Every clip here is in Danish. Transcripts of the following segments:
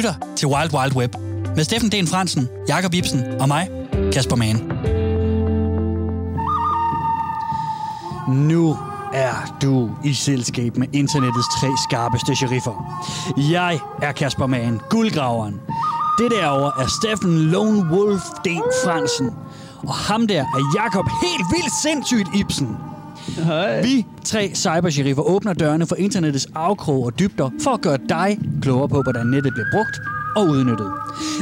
lytter til Wild Wild Web med Steffen Den Fransen, Jakob Ibsen og mig, Kasper Mann. Nu er du i selskab med internettets tre skarpeste sheriffer. Jeg er Kasper Mann, guldgraveren. Det derovre er Steffen Lone Wolf D. Fransen. Og ham der er Jakob helt vildt sindssygt Ibsen. Hej. Vi tre cybersheriffer åbner dørene for internettets afkrog og dybder for at gøre dig klogere på, hvordan nettet bliver brugt og udnyttet.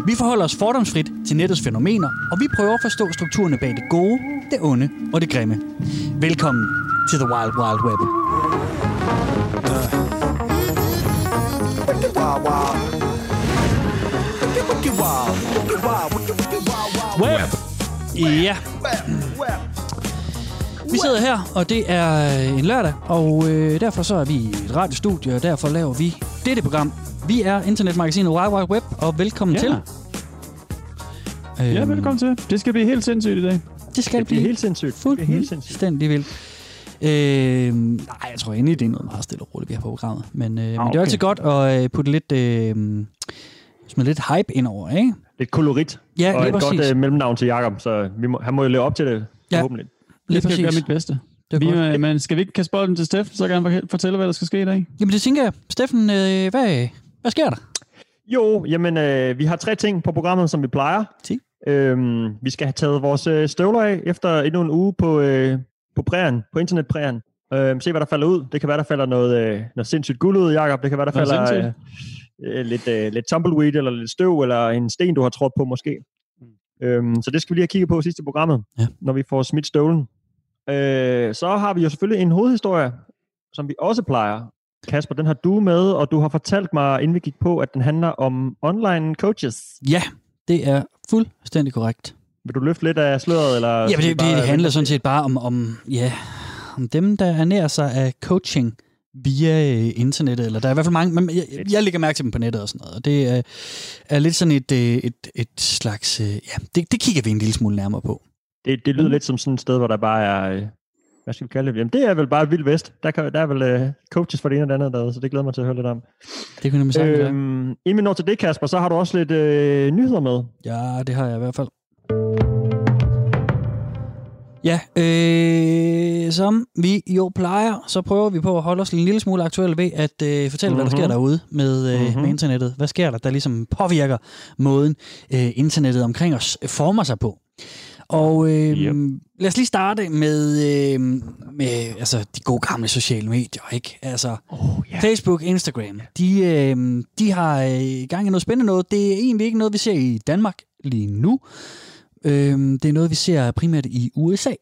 Vi forholder os fordomsfrit til nettets fænomener, og vi prøver at forstå strukturerne bag det gode, det onde og det grimme. Velkommen til The Wild Wild Web. Web! Ja. Vi sidder her, og det er en lørdag, og øh, derfor så er vi i et radiostudie, og derfor laver vi dette program. Vi er internetmagasinet Wild Wild Web, og velkommen Ja. til. Ja, Øhm, velkommen til. Det skal blive helt sindssygt i dag. Det skal Det blive helt sindssygt. Det bliver helt sindssygt. fuldstændig vildt. Øh, nej, jeg tror egentlig, det er noget meget stille og roligt, vi har på programmet. Men, øh, men det er okay. altid godt at øh, putte lidt, øh, smide lidt hype ind over, ikke? Lidt kolorit. Ja, og lige et præcis. godt uh, mellemnavn til Jakob, så vi må, han må jo leve op til det, Ja. forhåbentlig. Lige Jeg skal præcis. gøre mit bedste. Det er Vi, godt. øh, men skal vi ikke kaste bolden til Steffen, så kan han fortælle, hvad der skal ske i dag? Jamen det tænker jeg. Steffen, øh, hvad, hvad sker der? Jo, jamen, øh, vi har tre ting på programmet, som vi plejer. Sig. Øhm, vi skal have taget vores øh, støvler af efter endnu en uge på, øh, på præren, på internetpræren. Øhm, se, hvad der falder ud. Det kan være, der falder noget, øh, noget sindssygt guld ud, Jacob. Det kan være, der Noget falder øh, øh, lidt, øh, lidt tumbleweed, eller lidt støv, eller en sten, du har trådt på måske. Øhm, så det skal vi lige have kigget på sidst i programmet, Ja. når vi får smidt støvlen. Øh, så har vi jo selvfølgelig en hovedhistorie, som vi også plejer. Kasper, den har du med, og du har fortalt mig, inden vi gik på, at den handler om online coaches. Ja, det er fuldstændig korrekt. Vil du løfte lidt af sløret? Eller Ja, det, det, det handler sådan set bare om, om, ja, om dem, der ernærer sig af coaching via øh, internettet, eller der er i hvert fald mange, men jeg, jeg lægger mærke til dem på nettet og sådan noget, og det er, er lidt sådan et, øh, et, et slags, øh, ja, det, det kigger vi en lille smule nærmere på. Det, det lyder lidt som sådan et sted, hvor der bare er... øh, Hvad skal vi kalde det? Jamen, det er vel bare et vildt vest. Der, kan, der er vel øh, coaches for det ene og det andet derude, så det glæder mig til at høre lidt om. Det kunne nemlig sagt, øh, Øhm, inden vi når til det, Kasper, så har du også lidt øh, nyheder med. Ja, det har jeg i hvert fald. Ja, øh, som vi jo plejer, så prøver vi på at holde os en lille smule aktuelle ved at øh, fortælle, mm-hmm. hvad der sker Mhm. derude med, øh, Mhm. med internettet. Hvad sker der, der ligesom påvirker måden, øh, internettet omkring os former sig på. Og øh, Yep. lad os lige starte med, øh, med altså, de gode gamle sociale medier. Ikke? Altså, Oh, ja. Facebook, Instagram, de, øh, de har øh, gang i noget spændende noget. Det er egentlig ikke noget, vi ser i Danmark lige nu. Øh, det er noget, vi ser primært i USA.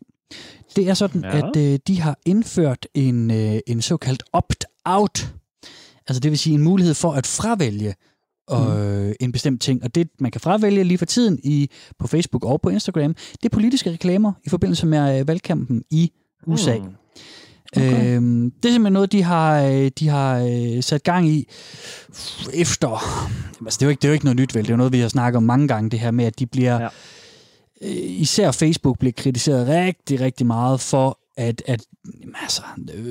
Det er sådan, ja. at øh, de har indført en, øh, en såkaldt opt-out. Altså det vil sige en mulighed for at fravælge øh, en bestemt ting. Og det, man kan fravælge lige for tiden i på Facebook og på Instagram, det er politiske reklamer i forbindelse med øh, valgkampen i USA. Hmm. Okay. Øhm, det er simpelthen noget, de har, øh, de har sat gang i efter... Altså, det, er jo ikke, det er jo ikke noget nyt, vel? Det er jo noget, vi har snakket om mange gange, det her med, at de bliver... Ja. Især Facebook bliver kritiseret rigtig, rigtig meget for, at, at altså,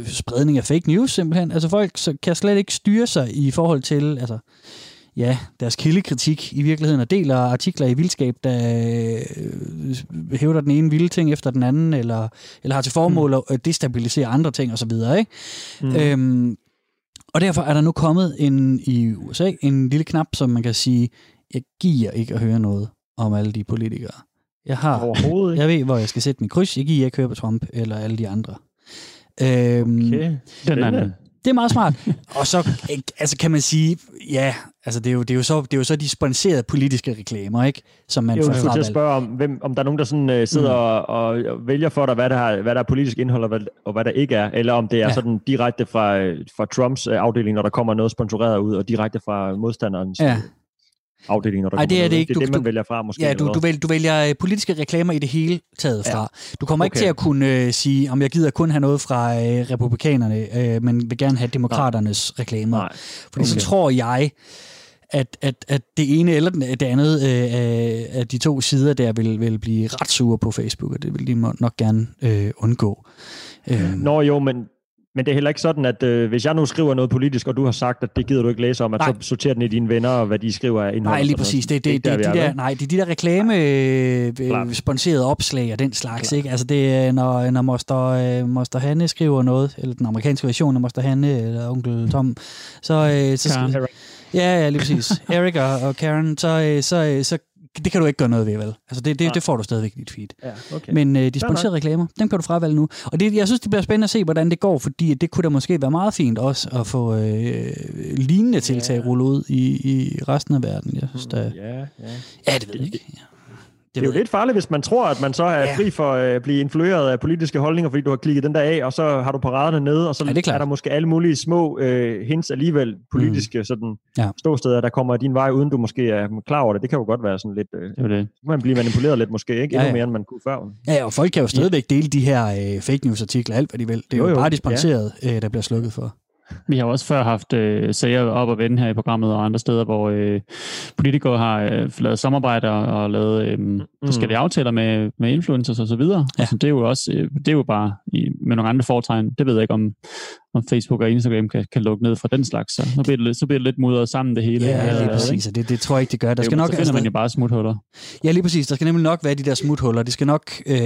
spredning af fake news simpelthen. Altså folk så kan slet ikke styre sig i forhold til altså, ja, deres kildekritik i virkeligheden, og deler artikler i vildskab, der øh, hævder den ene vilde ting efter den anden, eller, eller har til formål mm. at destabilisere andre ting osv. Ikke? Mm. Øhm, og derfor er der nu kommet en, i USA en lille knap, som man kan sige, jeg giver ikke at høre noget om alle de politikere. Jeg har, Overhovedet ikke. jeg ved, hvor jeg skal sætte mit kryds. Jeg giver ikke høre på Trump eller alle de andre. Øhm, Okay. Den anden. Det er meget smart. og så altså kan man sige, ja, altså det er jo, det er jo, så, det er jo så de sponserede politiske reklamer, ikke? Som man Jeg får skulle til at spørge om, hvem, om der er nogen, der sådan, uh, sidder Mm. og, og, vælger for dig, hvad der, har, hvad der er politisk indhold, og hvad, og hvad der ikke er, eller om det er Ja. sådan direkte fra, øh, fra Trumps uh, afdeling, når der kommer noget sponsoreret ud, og direkte fra modstanderens Ja. Ja. afdeling, når der Ej, det er det ikke. Det er Du- det, man du- vælger fra, måske. Ja, du, du, vælger, du vælger øh, politiske reklamer i det hele taget fra. Du kommer ikke Okay. til at kunne øh, sige, om jeg gider kun have noget fra øh, republikanerne, øh, men vil gerne have demokraternes reklamer. Nej. Fordi så Okay. tror jeg, at, at, at det ene eller det andet øh, af, af de to sider der vil, vil blive ret sure på Facebook, og det vil de nok gerne øh, undgå. Øh, Nå jo, men Men det er heller ikke sådan, at øh, hvis jeg nu skriver noget politisk, og du har sagt, at det gider du ikke læse om, at Nej. så sorterer den i dine venner, og hvad de skriver af indhold. Nej, lige præcis. Det, det, det, det, de er, der, vel? nej, det er de der reklame øh, sponserede opslag og den slags. Ikke? Altså det er, når, når Moster, øh, Moster Hanne skriver noget, eller den amerikanske version af Moster Hanne, eller Onkel Tom, så, øh, så Karen. ja, ja, lige præcis. Erik og, og Karen, så, øh, så, øh, så det kan du ikke gøre noget ved, vel? Altså det, det, Nej. det får du stadigvæk i dit feed. Ja, okay. Men øh, de nok. sponserede reklamer, dem kan du fravalge nu. Og det, jeg synes, det bliver spændende at se, hvordan det går, fordi det kunne da måske være meget fint også at få øh, lignende tiltag Ja. rullet ud i, i resten af verden. Jeg synes, da, Ja, ja. ja, det ved jeg ikke. Ja. Det er jo lidt farligt, hvis man tror, at man så er Ja. fri for at blive influeret af politiske holdninger, fordi du har klikket den der af, og så har du paraderne nede, og så Ja, det er er der måske alle mulige små øh, hints alligevel, politiske sådan, Mm. Ja. ståsteder, der kommer din vej, uden du måske er klar over det. Det kan jo godt være sådan lidt... Øh, Det det. man blive manipuleret lidt måske, ikke? Ja, Endnu ja. mere, end man kunne før. Ja, og folk kan jo stadigvæk dele de her øh, fake news-artikler, alt hvad de vil. Det er jo, Jo, jo bare de sponserede, øh, der bliver slukket for. Vi har også før haft øh, sager op og vende her i programmet og andre steder, hvor øh, politikere har øh, lavet samarbejder og lavet øh, mm. forskellige aftaler med, med influencers osv. Ja. Altså, det er jo også øh, det er jo bare i, med nogle andre foretegn. Det ved jeg ikke, om, om Facebook og Instagram kan, kan lukke ned for den slags. Så, nu bliver det, så bliver det lidt mudret sammen det hele. Ja, øh, lige præcis. Og det, det tror jeg ikke, det gør. Der skal jo, nok, så finder man jo bare smuthuller. Ja, lige præcis. Der skal nemlig nok være de der smuthuller. Det skal nok øh,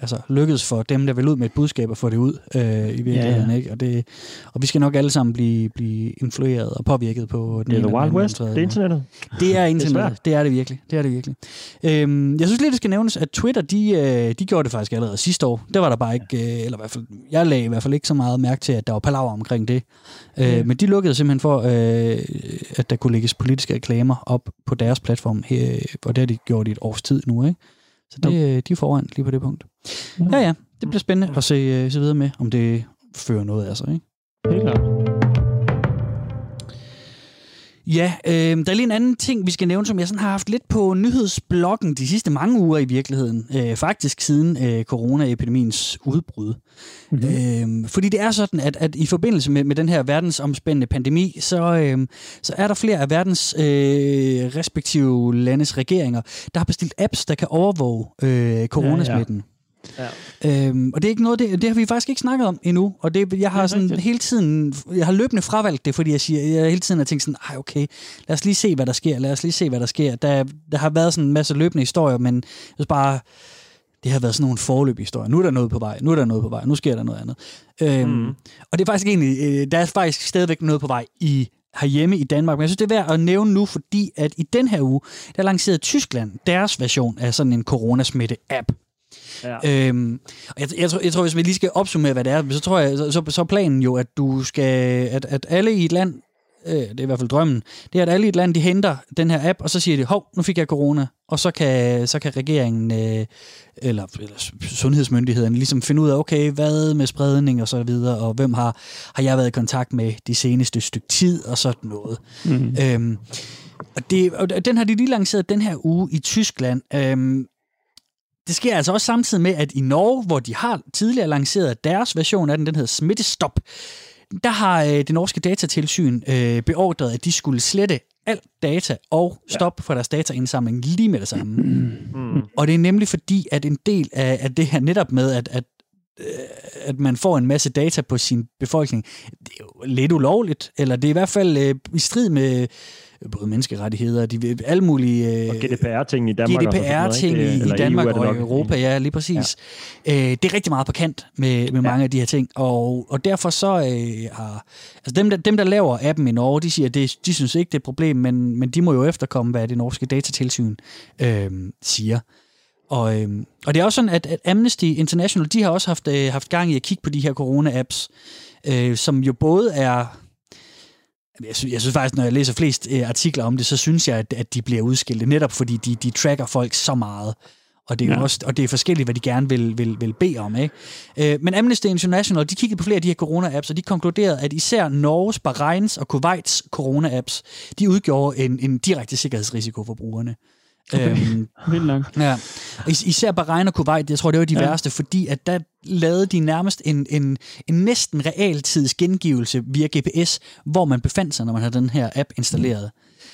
altså, lykkes for dem, der vil ud med et budskab og få det ud øh, i virkeligheden. Ja, ja. Ikke? Og, det, og vi skal nok alle sammen blive, blive influeret og påvirket på den Det er The Wild West. Det er internettet. Det er internettet. Det er det virkelig. Det er det virkelig. Øhm, jeg synes lige, det skal nævnes, at Twitter, de, øh, de gjorde det faktisk allerede sidste år. Der var der bare ikke, øh, eller i hvert fald, jeg lagde i hvert fald ikke så meget mærke til, at der var palaver omkring det. Øh, Men de lukkede simpelthen for, øh, at der kunne lægges politiske reklamer op på deres platform, her, og det har de gjort i et års tid nu, ikke? Så det, øh, de er foran lige på det punkt. Ja, ja, det bliver spændende at se, se videre med, om det fører noget af sig, ikke? Helt klart. Ja, øh, der er lige en anden ting, vi skal nævne, som jeg sådan har haft lidt på nyhedsbloggen de sidste mange uger i virkeligheden. Øh, faktisk siden øh, coronaepidemiens udbrud. Mm-hmm. Øh, fordi det er sådan, at, at i forbindelse med, med den her verdensomspændende pandemi, så, øh, så er der flere af verdens øh, respektive landes regeringer, der har bestilt apps, der kan overvåge øh, coronasmitten. Ja, ja. Ja. Øhm, og det er ikke noget, det, det har vi faktisk ikke snakket om endnu, og det, jeg har Det sådan rigtigt. hele tiden, jeg har løbende fravalgt det, fordi jeg siger, jeg hele tiden har tænkt sådan, ej okay, lad os lige se, hvad der sker, lad os lige se, hvad der sker. Der, der har været sådan en masse løbende historier, men jeg bare, det har været sådan nogle forløb historier. Nu er der noget på vej, nu er der noget på vej, nu sker der noget andet. Øhm, Mhm. Og det er faktisk egentlig, øh, der er faktisk stadigvæk noget på vej i herhjemme i Danmark, men jeg synes, det er værd at nævne nu, fordi at i den her uge, der lancerede Tyskland deres version af sådan en coronasmitte-app. Ja. Øhm, og jeg, jeg, tror, jeg tror, hvis vi lige skal opsummere, hvad det er, så tror jeg, så, så, så er planen jo, at du skal, at, at alle i et land, øh, det er i hvert fald drømmen, det er, at alle i et land, de henter den her app, og så siger de, hov, nu fik jeg corona, og så kan, så kan regeringen, øh, eller, eller sundhedsmyndighederne, ligesom finde ud af, okay, hvad med spredning og så videre, og hvem har, har jeg været i kontakt med de seneste stykke tid, og sådan noget. Mm. Øhm, og, det, og den har de lige lanceret den her uge i Tyskland. Øhm, det sker altså også samtidig med, at i Norge, hvor de har tidligere lanceret deres version af den, den hedder Smittestop, der har øh, det norske datatilsyn øh, beordret, at de skulle slette alt data og stoppe for deres dataindsamling lige med det samme. Mm. Og det er nemlig fordi, at en del af, af det her netop med, at, at, øh, at man får en masse data på sin befolkning, det er jo lidt ulovligt, eller det er i hvert fald øh, i strid med både menneskerettigheder, de, alle mulige... Øh, Og GDPR-ting i Danmark. GDPR-ting i, i EU Danmark og nok. i Europa, ja, lige præcis. Ja. Øh, det er rigtig meget på kant med, med mange af de her ting, og, og derfor så øh, har... Altså dem der, dem, der laver appen i Norge, de siger, at det, de synes ikke, det er et problem, men, men de må jo efterkomme, hvad det norske datatilsyn øh, siger. Og, øh, og det er også sådan, at, at Amnesty International, de har også haft, øh, haft gang i at kigge på de her corona-apps, øh, som jo både er jeg synes, jeg synes faktisk, når jeg læser flest øh, artikler om det, så synes jeg, at, at de bliver udskilt, netop fordi de, de tracker folk så meget. Og det er, ja. Også, og det er forskelligt, hvad de gerne vil, vil, vil bede om. Ikke? Øh, men Amnesty International, de kiggede på flere af de her corona-apps, og de konkluderede, at især Norges, Bahreins og Kuwaits corona-apps, de udgjorde en, en direkte sikkerhedsrisiko for brugerne. Okay. Øhm, Vildt nok. Ja, is- især Bahrain og Kuwait, jeg tror, det var de. Ja. værste, fordi at der lavede de nærmest en, en, en næsten realtids gengivelse via GPS, hvor man befandt sig, når man havde den her app installeret.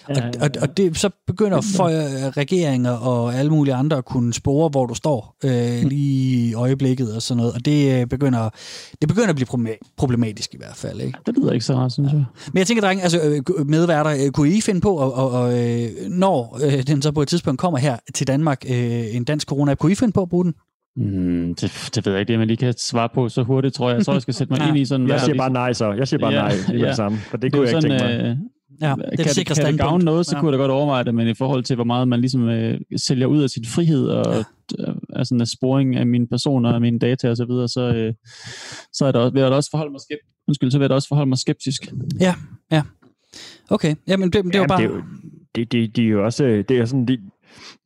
Og, og, og det, så begynder for regeringer og alle mulige andre at kunne spore, hvor du står øh, lige i øjeblikket og sådan noget. Og det øh, begynder, det begynder at blive problematisk i hvert fald. Ikke? Det lyder ikke så rart, synes jeg. Men jeg tænker, drenge, altså øh, medværter, kunne I finde på, og, og, og når øh, den så på et tidspunkt kommer her til Danmark, øh, en dansk corona kunne I finde på at bruge den? Mm, det, det ved jeg ikke, det man lige kan svare på så hurtigt, tror jeg. Jeg tror, jeg skal sætte mig ja. ind i sådan... Jeg siger bare nej så. Jeg siger bare ja, nej lige ja. det samme, for det, det kunne jeg ikke tænke mig. Øh, Ja, det er kan, kan det gavne noget, så ja. kunne jeg da godt overveje det, men i forhold til, hvor meget man ligesom øh, sælger ud af sin frihed og ja. øh, altså en sporing af mine personer og mine data osv., så, videre, så, øh, så er der, vil jeg da også forholde mig skeptisk. Undskyld, så vil jeg da også forholde mig skeptisk. Ja, ja. Okay, jamen det, det var bare... Det, det, det, det er jo også, det er sådan, det,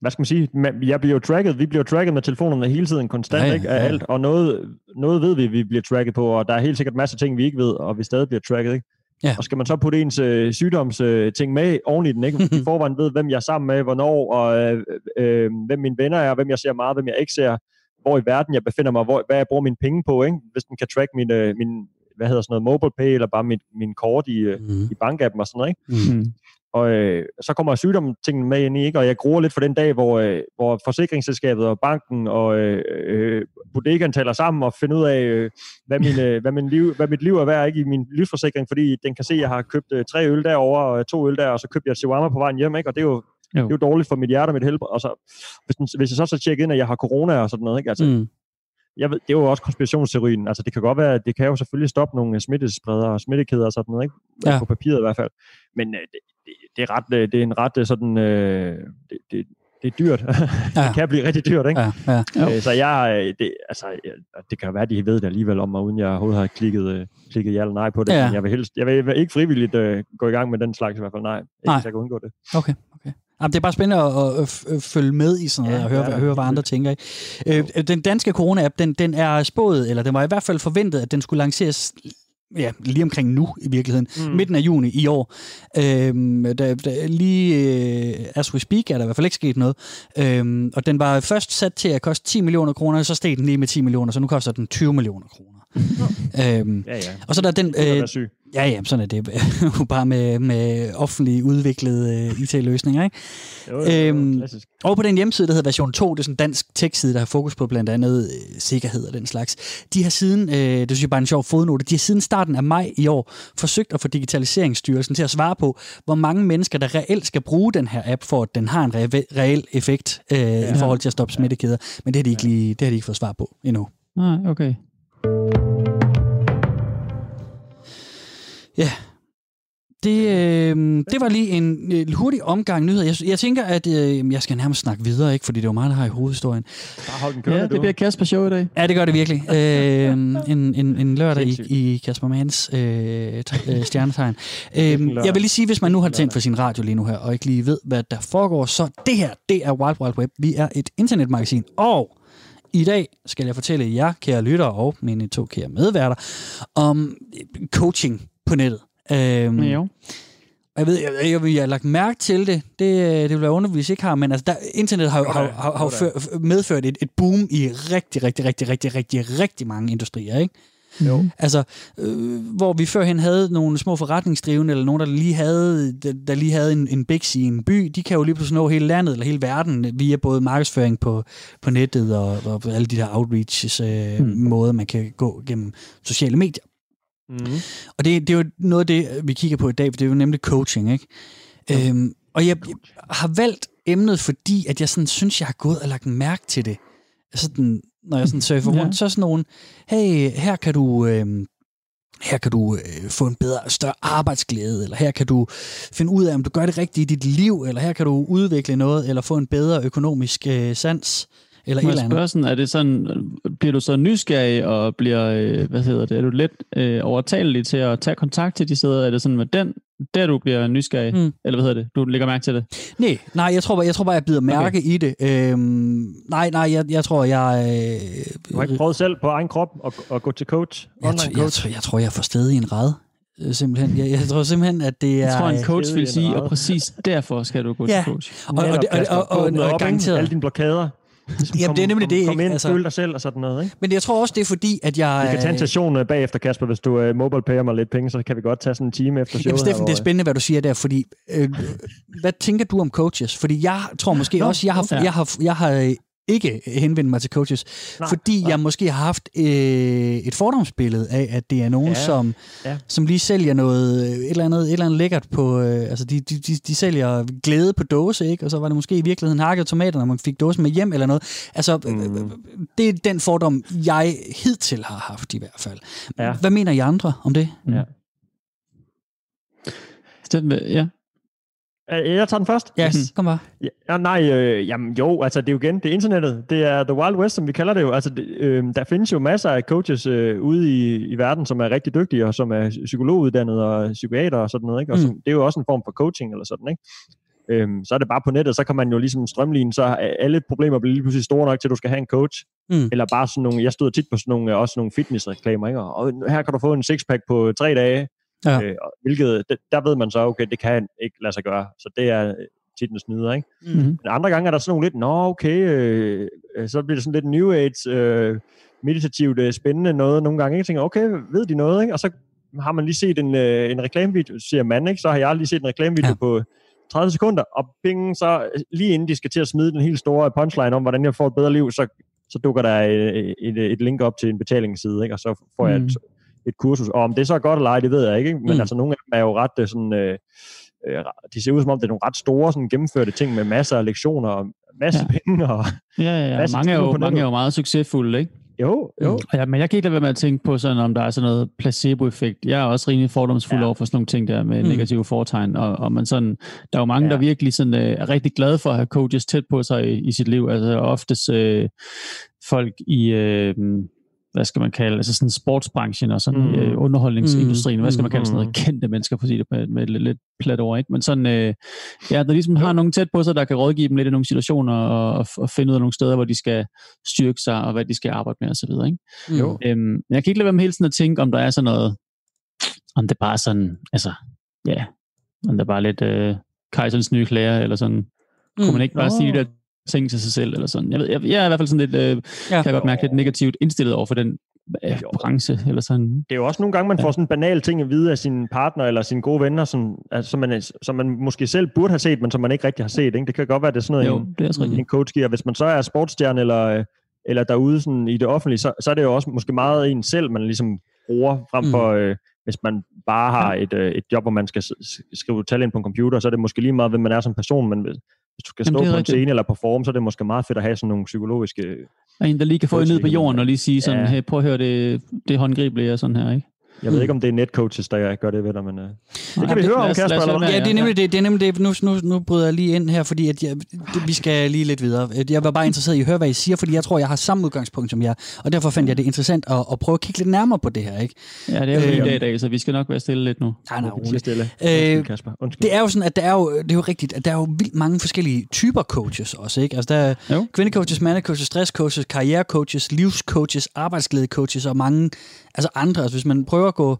hvad skal man sige, jeg bliver jo tracket, vi bliver tracket med telefonerne hele tiden konstant, ja, ja, ikke, af ja. alt, og noget, noget ved vi, vi bliver tracket på, og der er helt sikkert masser af ting, vi ikke ved, og vi stadig bliver tracket, ikke? Ja. Og skal man så putte ens øh, sygdomsting øh, med oven i den, ikke? I forvejen ved, hvem jeg er sammen med, hvornår, og øh, øh, hvem mine venner er, hvem jeg ser meget, hvem jeg ikke ser, hvor i verden jeg befinder mig, hvor, hvad jeg bruger mine penge på, ikke? Hvis den kan track min, øh, min hvad hedder sådan noget, mobile pay, eller bare min, min kort i, mm. i bankappen og sådan noget, ikke? Mm. Og øh, så kommer sygdomstingene med ind i, ikke? og jeg gruer lidt for den dag, hvor, øh, hvor forsikringsselskabet og banken og øh, øh, bodegaen taler sammen og finder ud af, øh, hvad, min, øh, hvad, min liv, hvad mit liv er værd ikke? i min livsforsikring, fordi den kan se, at jeg har købt øh, tre øl derovre og to øl der, og så købte jeg shawarma på vejen hjem, ikke? og det er jo, jo. Det er jo dårligt for mit hjerte og mit helbred. Og så, hvis, hvis jeg så så tjekker ind, at jeg har corona og sådan noget, ikke? Altså, mm jeg ved, det er jo også konspirationsteorien. Altså, det kan godt være, at det kan jo selvfølgelig stoppe nogle smittespredere og smittekæder og sådan noget, ikke? Ja. På papiret i hvert fald. Men øh, det, det, det, er ret, øh, det er en ret øh, sådan, øh, det, det, det er dyrt. Ja. det kan blive rigtig dyrt, ikke? Ja, ja. Øh, så jeg, øh, det, altså, det kan være, at de ved det alligevel om mig, uden jeg overhovedet har klikket, klikket ja eller nej på det. Ja. Men jeg vil, helst, jeg vil ikke frivilligt uh, gå i gang med den slags i hvert fald, nej. Ikke, nej. Hvis jeg kan undgå det. Okay. Jamen, det er bare spændende at, at, at følge med i sådan noget, ja, og høre, ja, høre hvad andre tænker. Ikke? Øh, den danske corona-app, den, den er spået, eller den var i hvert fald forventet, at den skulle lanceres ja, lige omkring nu i virkeligheden, mm. midten af juni i år. Øhm, der, der, lige uh, as we speak er der i hvert fald ikke sket noget. Øhm, og den var først sat til at koste 10 millioner kroner, så steg den lige med 10 millioner, så nu koster den 20 millioner kroner. Øhm, ja, ja. Og så der den... Øh, Ja, ja, sådan er det. bare med, med offentlig udviklede uh, IT-løsninger. Ikke? Jo, jo, øhm, og på den hjemmeside, der hedder version 2, det er sådan en dansk tekstside, der har fokus på blandt andet uh, sikkerhed og den slags. De har siden, uh, det synes jeg bare er en sjov fodnote, de har siden starten af maj i år forsøgt at få Digitaliseringsstyrelsen til at svare på, hvor mange mennesker, der reelt skal bruge den her app, for at den har en re- reel effekt uh, ja. i forhold til at stoppe smittekæder. Men det har de ikke, lige, det har de ikke fået svar på endnu. Nej, okay. Ja, det, øh, det var lige en øh, hurtig omgang nyheder. Jeg, jeg tænker, at øh, jeg skal nærmest snakke videre, ikke? fordi det er jo mig, der har i hovedhistorien. Bare hold den kørende, ja, det bliver Kasper Show i dag. Ja, det gør det virkelig. øh, en, en, en lørdag i, i Kasper Mans øh, øh, stjernetegn. Øh, jeg vil lige sige, hvis man nu har tændt for sin radio lige nu her, og ikke lige ved, hvad der foregår, så det her, det er Wild Wild Web. Vi er et internetmagasin, og i dag skal jeg fortælle jer, kære lyttere og mine to kære medværter, om coaching på nettet. Øhm, jo. Jeg ved, jeg, jeg, jeg, jeg har lagt mærke til det. Det, det vil være underligt, hvis ikke har, men altså, der, internet har, har, har, har før, medført et, et boom i rigtig, rigtig, rigtig, rigtig, rigtig, rigtig mange industrier, ikke? Jo. Altså, øh, hvor vi førhen havde nogle små forretningsdrivende, eller nogen, der lige havde, der, der lige havde en, en bix i en by, de kan jo lige pludselig nå hele landet, eller hele verden, via både markedsføring på, på nettet, og, og alle de der outreaches, øh, mm. måder, man kan gå gennem sociale medier. Mm. Og det, det er jo noget af det, vi kigger på i dag, for det er jo nemlig coaching, ikke? Ja. Øhm, og jeg, jeg har valgt emnet, fordi at jeg sådan synes, jeg har gået og lagt mærke til det. Sådan, når jeg sådan surfer rundt, ja. så er sådan nogen, hey, her kan du... Øhm, her kan du øh, få en bedre, større arbejdsglæde, eller her kan du finde ud af, om du gør det rigtigt i dit liv, eller her kan du udvikle noget, eller få en bedre økonomisk øh, sans. Eller et eller andet. Sådan, er det sådan, bliver du så nysgerrig og bliver, øh, hvad hedder det, er du let øh, overtalelig til at tage kontakt til de steder? Er det sådan med den, der du bliver nysgerrig? Mm. Eller hvad hedder det? Du lægger mærke til det? Nej, nej jeg tror bare, jeg, tror bare, jeg bider mærke okay. i det. Øhm, nej, nej, jeg, jeg tror, jeg... Øh, du har ikke prøvet selv på egen krop at, at gå til coach? Jeg, online coach? Jeg, tror, jeg tror, jeg får sted i en rad øh, simpelthen. Jeg, jeg tror simpelthen, at det er... Jeg tror, en coach vil sige, og præcis derfor skal du gå ja. til coach. Og, og, og, og, og, og, og, og garanteret... Alle dine blokader Jamen, det er nemlig det, Kom ind, Altså- føl dig selv og sådan noget, ikke? Men jeg tror også, det er fordi, at jeg... Vi kan tage en station øh, bagefter, Kasper, hvis du uh, mobile payer mig lidt penge, så kan vi godt tage sådan en time efter showet. Jamen, Steffen, her, det er spændende, hvad du siger der, fordi øh, hvad tænker du om coaches? Fordi jeg tror måske Nå, også, jeg har, jeg har, jeg har øh, ikke henvendt mig til coaches, Nej, fordi nej. jeg måske har haft øh, et fordomsbillede af, at det er nogen, Ja, som, ja. som lige sælger noget, øh, et eller andet, et eller andet lækkert på, øh, altså de, de, de, de sælger glæde på dåse, ikke? og så var det måske i virkeligheden hakket tomater, når man fik dåsen med hjem eller noget. Altså, mm. Mm. det er den fordom, jeg hidtil har haft i hvert fald. Ja. Hvad mener I andre om det? Ja. Steffen, ja. Øh, Jeg tager den først. Ja, Mhm. kom bare. Ja, nej, øh, jamen jo, altså det er jo igen, det er internettet. Det er The Wild West, som vi kalder det jo. Altså, det, øh, der findes jo masser af coaches øh, ude i, i verden, som er rigtig dygtige, og som er psykologuddannede og psykiater og sådan noget. Ikke? Og som, Mm. Det er jo også en form for coaching eller sådan, ikke? Øhm, så er det bare på nettet, så kan man jo ligesom strømline, så alle problemer bliver lige pludselig store nok til, at du skal have en coach. Mm. Eller bare sådan nogle, jeg støder tit på sådan nogle, også nogle fitnessreklamer, ikke? Og her kan du få en sixpack på tre dage, Ja. øh, og hvilket, det, der ved man så, okay, det kan ikke lade sig gøre. Så det er tit en snyder, ikke? Mm-hmm. Men andre gange er der sådan nogle lidt, nå okay, øh, øh, så bliver det sådan lidt new age, øh, meditativt øh, spændende noget nogle gange. Ikke? Jeg tænker, okay, ved de noget? Ikke? Og så har man lige set en, øh, en reklamevideo, siger man, ikke? så har jeg lige set en reklamevideo Ja. på 30 sekunder, og bing, så øh, lige inden de skal til at smide den helt store punchline om, hvordan jeg får et bedre liv, så, så dukker der et, et, et link op til en betalingsside, ikke? og så får jeg Mm. et, et kursus. Og om det så er godt eller ej, det ved jeg ikke, men Mm. altså nogle af dem er jo ret øh, sådan... Øh, øh, de ser ud som om, det er nogle ret store sådan, gennemførte ting med masser af lektioner og masser af penge. Og, Ja, ja, ja. Masse Mange er, jo, mange er jo meget succesfulde, ikke? jo, jo. Ja, men jeg kan ikke lade være med at tænke på sådan, om der er sådan noget placebo-effekt. Jeg er også rimelig fordomsfuld ja. Ja. over for sådan nogle ting der med Mm. mm. negative foretegn, og, og man sådan, der er jo mange, ja. Ja. der virkelig sådan, øh, er rigtig glade for at have coaches tæt på sig i, i sit liv. Altså oftest øh, folk i, øh, hvad skal man kalde, altså sådan sportsbranchen og sådan Mm. mm. øh, underholdningsindustrien, hvad skal man kalde sådan noget, Mm. kendte mennesker, for at sige det med, med lidt, lidt plat ord, ikke? Men sådan, øh, ja, der ligesom har nogen tæt på sig, der kan rådgive dem lidt i nogle situationer og, og, finde ud af nogle steder, hvor de skal styrke sig, og hvad de skal arbejde med, og så videre, ikke? Mm. Jo. Øhm, jeg kan ikke lade være med hele tiden at tænke, om der er sådan noget, om det bare er sådan, altså, ja, om det er bare lidt øh, kejserens nye klæder, eller sådan, mm. kunne man ikke bare Nå. sige de ting til sig selv, eller sådan. Jeg, ved, jeg, jeg er i hvert fald sådan lidt, øh, Ja. kan jeg godt mærke, lidt negativt indstillet over for den øh, branche, eller sådan. Det er jo også nogle gange, man Ja. får sådan banale ting at vide af sin partner eller sine gode venner, som, altså, som, man, som man måske selv burde have set, men som man ikke rigtig har set. Ikke? Det kan godt være, at det er sådan noget, Jo, en, det er også en coach giver. Hvis man så er sportsstjerne eller, eller derude sådan, i det offentlige, så, så er det jo også måske meget en selv, man ligesom bruger, frem Mm. for øh, hvis man bare har et, øh, et job, hvor man skal skrive tal ind på en computer, så er det måske lige meget, hvem man er som person, men hvis, du skal Jamen, stå er på en rigtigt. scene eller performe, så er det måske meget fedt at have sådan nogle psykologiske... Og en, der lige kan få ned på jorden og lige sige sådan, Ja. hey, prøv at høre, det, det er håndgribeligt og sådan her, ikke? Jeg ved Mm. ikke, om det er netcoaches, der gør det ved dig, men... Øh, Nej, kan vi høre om, Kasper, eller Ja, det er nemlig det. det, er nemlig det. Nu, nu, nu bryder jeg lige ind her, fordi at jeg, det, vi skal lige lidt videre. Jeg var bare interesseret i at høre, hvad I siger, fordi jeg tror, jeg har samme udgangspunkt som jer, og derfor fandt jeg det interessant at, at prøve at kigge lidt nærmere på det her. Ikke? Ja, det er jo Øh, en dag i dag, så vi skal nok være stille lidt nu. Nej, nej, roligt. stille. Øh, Undskyld, Kasper. Undskyld. Det er jo sådan, at der er jo, det er jo rigtigt, at der er jo vildt mange forskellige typer coaches også, ikke? Altså der er Jo. kvindecoaches, mandecoaches, stresscoaches, karrierecoaches, livscoaches, arbejdsglædecoaches og mange altså andre. Altså hvis man prøver at gå...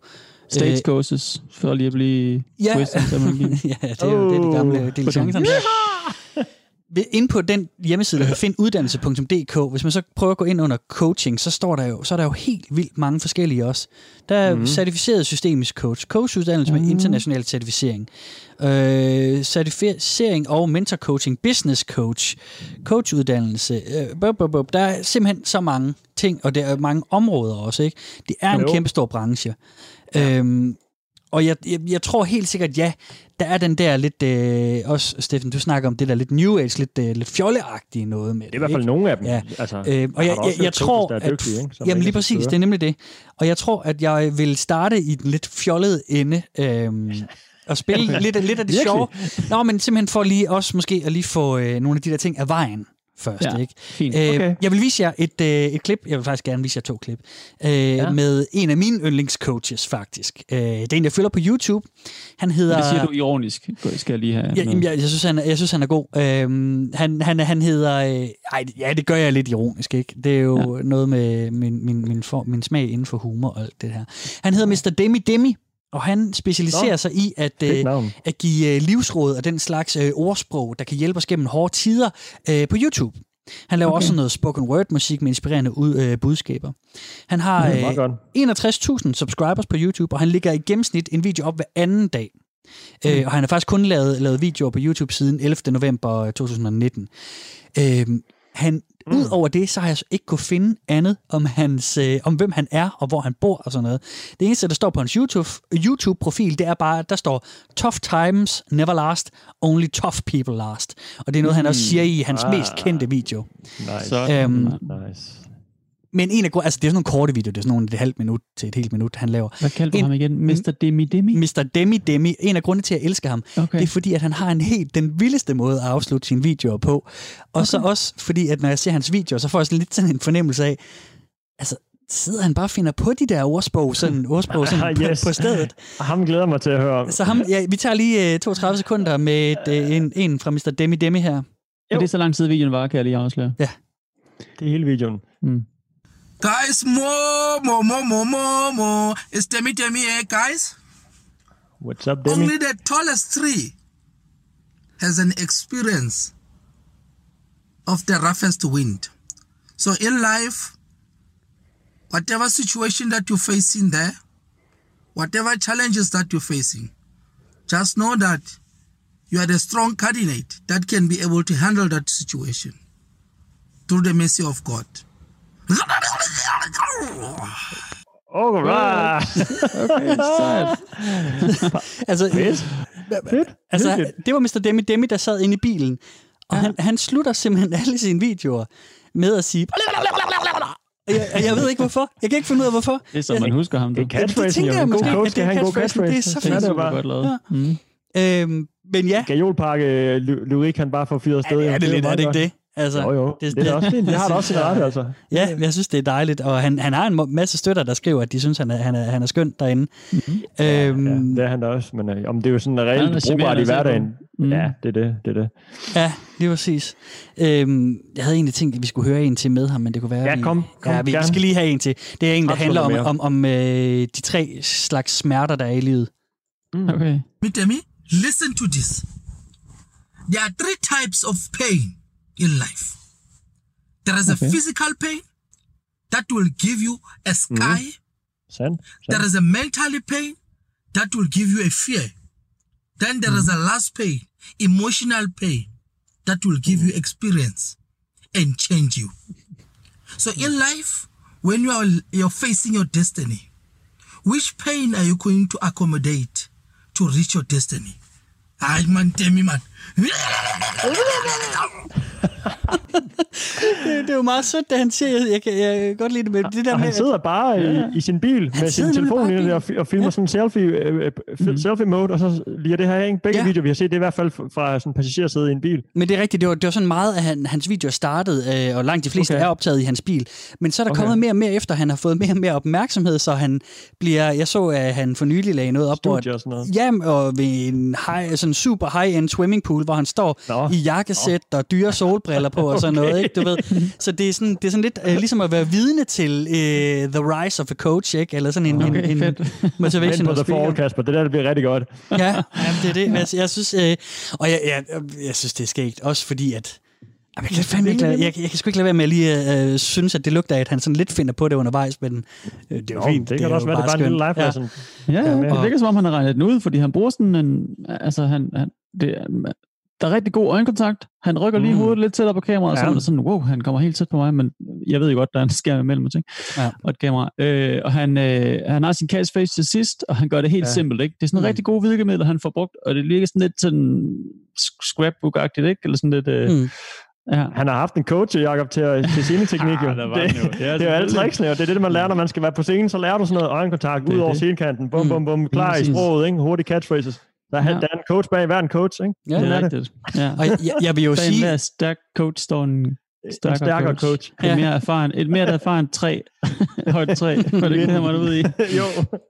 Stage øh, coaches, for lige at blive Ja. twisted terminologi. ja, det er jo det, er de gamle diligencerne. Ved- Inde på den hjemmeside, der hedder finduddannelse.dk, hvis man så prøver at gå ind under coaching, så står der jo, så er der jo helt vildt mange forskellige også. Der er mm. certificeret systemisk coach, coachuddannelse med international certificering, øh, certificering og mentorcoaching, business coach, coachuddannelse. Øh, bup, bup, bup. Der er simpelthen så mange ting, og der er mange områder også. Ikke? Det er en Jo. kæmpe stor branche. Ja. Øhm, og jeg, jeg, jeg tror helt sikkert, ja, der er den der lidt, øh, også Steffen, du snakker om det der lidt new age, lidt, øh, lidt fjolleagtige noget med det. Det er i hvert fald ikke? nogle af dem. Ja. Altså, Øh, og jeg, jeg, jeg, tror, at, dygtige, ikke? Som jamen lige præcis, det er nemlig det. Og jeg tror, at jeg vil starte i den lidt fjollede ende, øhm, og spille lidt, lidt af det sjove. Nå, men simpelthen for lige også måske at lige få øh, nogle af de der ting af vejen først, Ja, ikke? fint. Øh, Okay. Jeg vil vise jer et, øh, et klip. Jeg vil faktisk gerne vise jer to klip. Øh, ja. Med en af mine yndlingscoaches, faktisk. Øh, det er en, jeg følger på YouTube. Han hedder... Det siger du ironisk, skal jeg lige have. Ja, jeg, jeg, synes, han, er- jeg synes, han er god. Øhm, han, han, han hedder... Øh, ej, ja, det gør jeg lidt ironisk, ikke? Det er jo ja. noget med min, min, min, for, min smag inden for humor og alt det her. Han hedder Mr. Demi Demi, og han specialiserer Nå. sig i at, øh, at give øh, livsråd og den slags øh, ordsprog, der kan hjælpe os gennem hårde tider øh, på YouTube. Han laver okay. også noget spoken word musik med inspirerende ud, øh, budskaber. Han har øh, 61.000 subscribers på YouTube, og han ligger i gennemsnit en video op hver anden dag. Mm. Øh, og han har faktisk kun lavet, lavet videoer på YouTube siden 11. november 2019. Øh, han, mm. ud over det, så har jeg ikke kunne finde andet om, hans, øh, om hvem han er, og hvor han bor og sådan noget. Det eneste, der står på hans YouTube, YouTube-profil, det er bare, der står, Tough times never last, only tough people last. Og det er noget, mm. han også siger i hans ah. mest kendte video. Nice. Øhm, nice. Men en af altså det er sådan nogle korte videoer, det er sådan nogle et halvt minut til et helt minut, han laver. Hvad kaldte du ham igen? Mr. Demi Demi? Mr. Demi Demi. En af grundene til, at jeg elsker ham, okay. det er fordi, at han har en helt den vildeste måde at afslutte sine videoer på. Og okay. så også fordi, at når jeg ser hans videoer, så får jeg sådan lidt sådan en fornemmelse af, altså, sidder han bare og finder på de der ordsprog, sådan, ordsprog sådan ah, yes. på, på stedet. Ham glæder mig til at høre Så ham, ja, vi tager lige uh, 32 sekunder med et, uh, en, en fra Mr. Demi Demi her. Jo. Er det så lang tid, videoen var, kan jeg lige afsløre? Ja. Det er hele videoen. Mm. Guys, more, more, more, more, more, more. It's Demi Demi here, eh, guys. What's up, Demi? Only the tallest tree has an experience of the roughest wind. So in life, whatever situation that you're facing there, whatever challenges that you're facing, just know that you are the strong candidate that can be able to handle that situation through the mercy of God. Alright! Okay, sejt. altså, Fedt. Fedt. altså, det var Mr. Demi Demi, der sad inde i bilen. Og ja. han, han slutter simpelthen alle sine videoer med at sige... Jeg, jeg ved ikke hvorfor. Jeg kan ikke finde ud af hvorfor. Det er så, man husker ham. Det er catchphrase. Det tænker jeg måske. God coach skal catchphrase. Det er så fedt. Det er godt lavet. Ja. Mm. Øhm, men ja. Gajolpakke, lyrik, han bare får fyret sted. Ja, det er det lidt, er det ikke det? Altså, jo, jo. Det, det, det er også fint. Jeg har da også sin ret, altså. Ja, jeg synes, det er dejligt. Og han, han har en masse støtter, der skriver, at de synes, han er, han er, han er skøn derinde. Mm-hmm. Øhm, ja, ja, det er han da også. Men øh, om det er jo sådan reelt brugbart i hverdagen. Mm. Ja, det er det, det er det. Ja, lige præcis. Øhm, jeg havde egentlig tænkt, at vi skulle høre en til med ham, men det kunne være... Ja, kom. kom ja, vi, vi skal lige have en til. Det er en, der handler om, om, om øh, de tre slags smerter, der er i livet. Mm. Okay. Demi, listen to this. There are three types of pain in life. There is okay. a physical pain that will give you a sky. Mm. There is a mental pain that will give you a fear. Then there mm. is a last pain, emotional pain that will give you experience and change you. So in life, when you are you're facing your destiny, which pain are you going to accommodate to reach your destiny? Ej, man, demi, man. det, det er jo meget sødt, det han siger. Jeg, jeg, kan, jeg kan godt lide det med det der og med... han sidder bare i, i sin bil med sin telefon i og, og filmer ja. sådan en selfie, uh, mm. selfie mode, og så lige det her, ikke? Begge ja. videoer, vi har set, det er i hvert fald fra sådan en passagersæde i en bil. Men det er rigtigt, det var, det var sådan meget, at han, hans videoer startede, øh, og langt de fleste okay. er optaget i hans bil. Men så er der okay. kommet mere og mere efter, han har fået mere og mere opmærksomhed, så han bliver... Jeg så, at han for nylig lagde noget op, Studie og sådan noget. Ja, og ved en high, sådan super high-end swimming pool, hvor han står Nå. i jakkesæt Nå. og dyre solbriller på og sådan okay. noget, ikke? Du ved. Så det er sådan, det er sådan lidt uh, ligesom at være vidne til uh, The Rise of a Coach, ikke? Eller sådan en, okay, en, en motivation på The Fall, Kasper. Det der, det bliver rigtig godt. ja, ja, det er det. Jeg, jeg synes, uh, og jeg, jeg, jeg synes, det er skægt. Også fordi, at jeg kan, fandme ikke lade, jeg, jeg kan sgu ikke lade være med at lige uh, synes, at det lugter af, at han sådan lidt finder på det undervejs, men uh, det er jo fint. Det kan det også være, det er bare en lille life lesson. Ja, ja, ja det virker som om, han har regnet den ud, fordi han bruger sådan en, altså han, han det, der er rigtig god øjenkontakt. Han rykker lige mm. hovedet lidt tættere på kameraet, ja. og så er sådan, wow, han kommer helt tæt på mig, men jeg ved jo godt, der er en skærm imellem os, ikke? Ja. og et kamera. Øh, og han, øh, han har sin catchphrase til sidst, og han gør det helt ja. simpelt. Ikke? Det er sådan en mm. rigtig god virkemiddel, han får brugt, og det ligger sådan lidt sådan scrapbook-agtigt, ikke? Eller sådan lidt... Øh, mm. Ja. Han har haft en coach, Jacob, til, til sceneteknik. jo. det, det, det, er jo alle tricksene, og det er det, man lærer, når man skal være på scenen. Så lærer du sådan noget øjenkontakt ud over scenekanten. Bum, bum, bum. Klar i sproget, ikke? Hurtige catchphrases. Der er, ja. der er en coach bag hver en coach, ikke? Ja, det er rigtigt. Ja. Og jeg, jeg vil jo bag sige... Hver stærk coach står en stærkere, en stærkere coach. coach. Ja. Et mere erfaren, et mere erfaren træ, højt træ, for det kan man ud i. jo.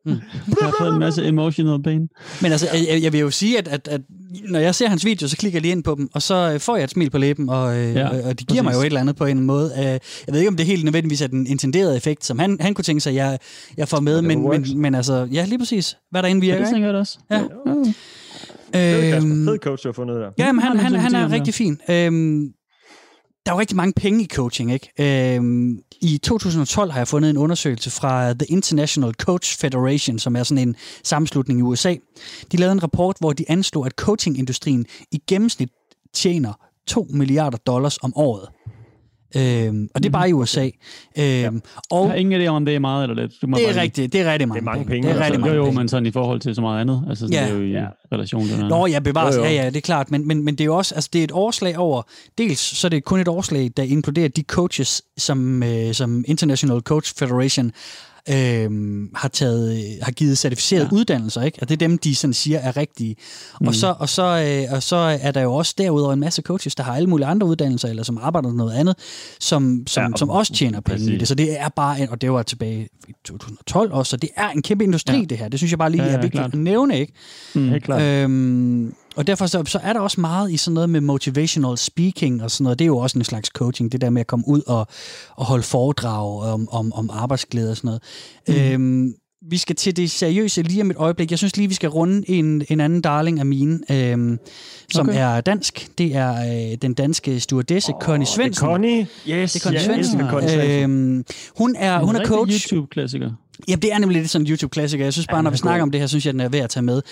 Jeg har fået en masse emotional pain. Men altså, jeg, jeg vil jo sige, at, at, at når jeg ser hans video, så klikker jeg lige ind på dem, og så øh, får jeg et smil på læben, og, øh, ja, og, og det giver præcis. mig jo et eller andet på en måde. Øh, jeg ved ikke, om det er helt nødvendigvis er den intenderede effekt, som han, han kunne tænke sig, jeg, jeg får med, men, men, men altså, ja, lige præcis. Hvad der indvirker, ja, det tænker jeg også. Ja. ja. Fed, øhm, Fed coach, du har fundet der. Ja, men han, han, han, han er rigtig fin. Øhm, der er jo rigtig mange penge i coaching, ikke? Øhm, I 2012 har jeg fundet en undersøgelse fra The International Coach Federation, som er sådan en sammenslutning i USA. De lavede en rapport, hvor de anslog, at coachingindustrien i gennemsnit tjener 2 milliarder dollars om året. Øhm, og det er bare i USA. Øhm, ja. og jeg har ingen idé om, det er meget eller lidt. Du må det er rigtigt. Det er rigtig mange, det er mange penge. penge. Det er rigtig mange jo, jo, men sådan i forhold til så meget andet. Altså, sådan, Ja. det er jo i Ja. relation til. Nå ja, bevares. Jo, jo. Ja, ja, det er klart. Men, men, men det er jo også altså, det er et overslag over... Dels så er det kun et overslag, der inkluderer de coaches, som, øh, som International Coach Federation øh, har, taget, har givet certificerede ja. Uddannelser. Ikke? Og det er dem, de sådan siger er rigtige. Mm. Og, så, og, så, øh, og så er der jo også derudover en masse coaches, der har alle mulige andre uddannelser, eller som arbejder med noget andet, som, som, ja, Ja, som også tjener penge i det. Så det er bare... En, og det var tilbage i 2012 også, så det er en kæmpe industri, ja. Det her. Det synes jeg bare lige Ja, er ja, vigtigt klart. at nævne, ikke? Mm. Helt klart. Øhm, og derfor så, så er der også meget i sådan noget med motivational speaking og sådan noget. Det er jo også en slags coaching, det der med at komme ud og, og holde foredrag om, om, om arbejdsglæde og sådan noget. Mm. Øhm, vi skal til det seriøse lige om et øjeblik. Jeg synes lige, vi skal runde en, en anden darling af mine, øhm, som Okay. er dansk. Det er øh, den danske stewardesse, oh, Connie Det er Svendsen. Connie. Yes, Det er Connie jeg Svendsen. Connie Svendsen. Øhm, hun er, hun er coach. YouTube-klassiker. Ja, det er nemlig lidt sådan en YouTube-klassiker. Jeg synes bare, Ja, når vi er snakker om det her, synes jeg, den er værd at tage med.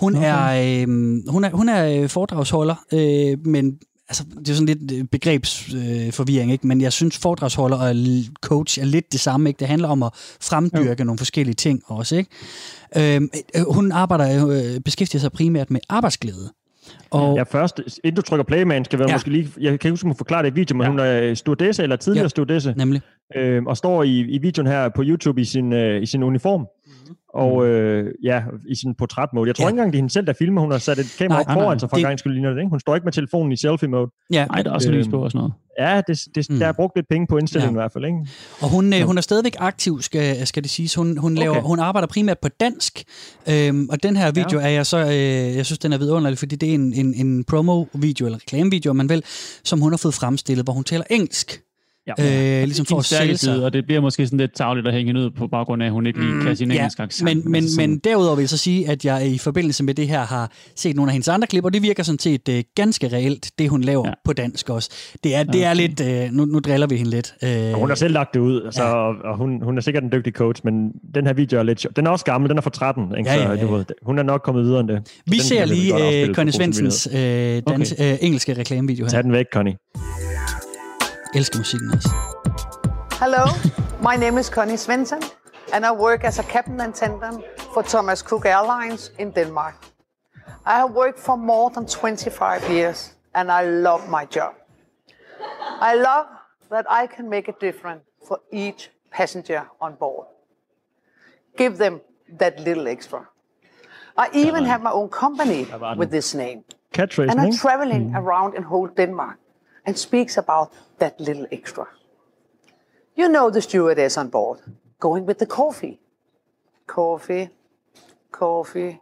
Hun Okay. er, øh, hun er, hun er øh, foredragsholder, øh, men altså, det er sådan lidt øh, begrebsforvirring, øh, ikke? men jeg synes, foredragsholder og coach er lidt det samme. Ikke? Det handler om at fremdyrke nogle forskellige ting også. Ikke? Øh, øh, hun arbejder, øh, beskæftiger sig primært med arbejdsglæde. Og, Ja, først, inden du trykker play, man, skal vi Ja. måske lige, jeg kan ikke huske, om hun forklarer det i video, men Ja. hun er stewardesse eller tidligere Ja. stewardesse, Nemlig. øh, og står i, i videoen her på YouTube i sin, øh, i sin uniform. Og øh, ja, i sin portrætmode. Jeg tror Ja. ikke engang, det er hende selv, der filmer. Hun har sat et kamera Nej, op nej, nej. foran sig for Det- en gang skulle ligne det. Ikke? Hun står ikke med telefonen i selfie-mode. Ja, Nej, der er også Øhm, lys på og sådan noget. Ja, det, det, Mm. der er brugt lidt penge på indstillingen Ja. i hvert fald. Ikke? Og hun, øh, hun er stadigvæk aktiv, skal, skal det siges. Hun, hun, laver, Okay. hun arbejder primært på dansk, øhm, og den her video ja. er jeg så, øh, jeg synes, den er vidunderlig, fordi det er en, en, en promo-video, eller reklamevideo, man vil, som hun har fået fremstillet, hvor hun taler engelsk. Ja. Øh, ligesom for at sælge sig. og det bliver måske sådan lidt tavligt at hænge hende ud på baggrund af, at hun ikke lige kan sin Ja, engelsk accent. men, men, Altså men derudover vil jeg så sige, at jeg i forbindelse med det her har set nogle af hendes andre klip, og det virker sådan set øh, ganske reelt, det hun laver ja. På dansk også. Det er, det er Okay. lidt, øh, nu, nu driller vi hende lidt. Øh, Og hun har selv lagt det ud, altså, Ja. og, hun, hun er sikkert en dygtig coach, men den her video er lidt sjov. Den er også gammel, den er fra 13, ikke? Ja, ja, ja. så du ved, hun er nok kommet videre end det. vi Den ser lige øh, Connie god Svendsens øh, dans, okay. øh, engelske reklamevideo her. Tag den væk, Connie. Elsker musikken også. Hello, my name is Connie Svensson, and I work as a captain attendant for Thomas Cook Airlines in Denmark. I have worked for more than 25 years, and I love my job. I love that I can make a difference for each passenger on board. Give them that little extra. I even have my own company with this name. Catchphrase, And I'm traveling mm. around in whole Denmark and speaks about that little extra. You know the stewardess on board, going with the coffee. Coffee, coffee,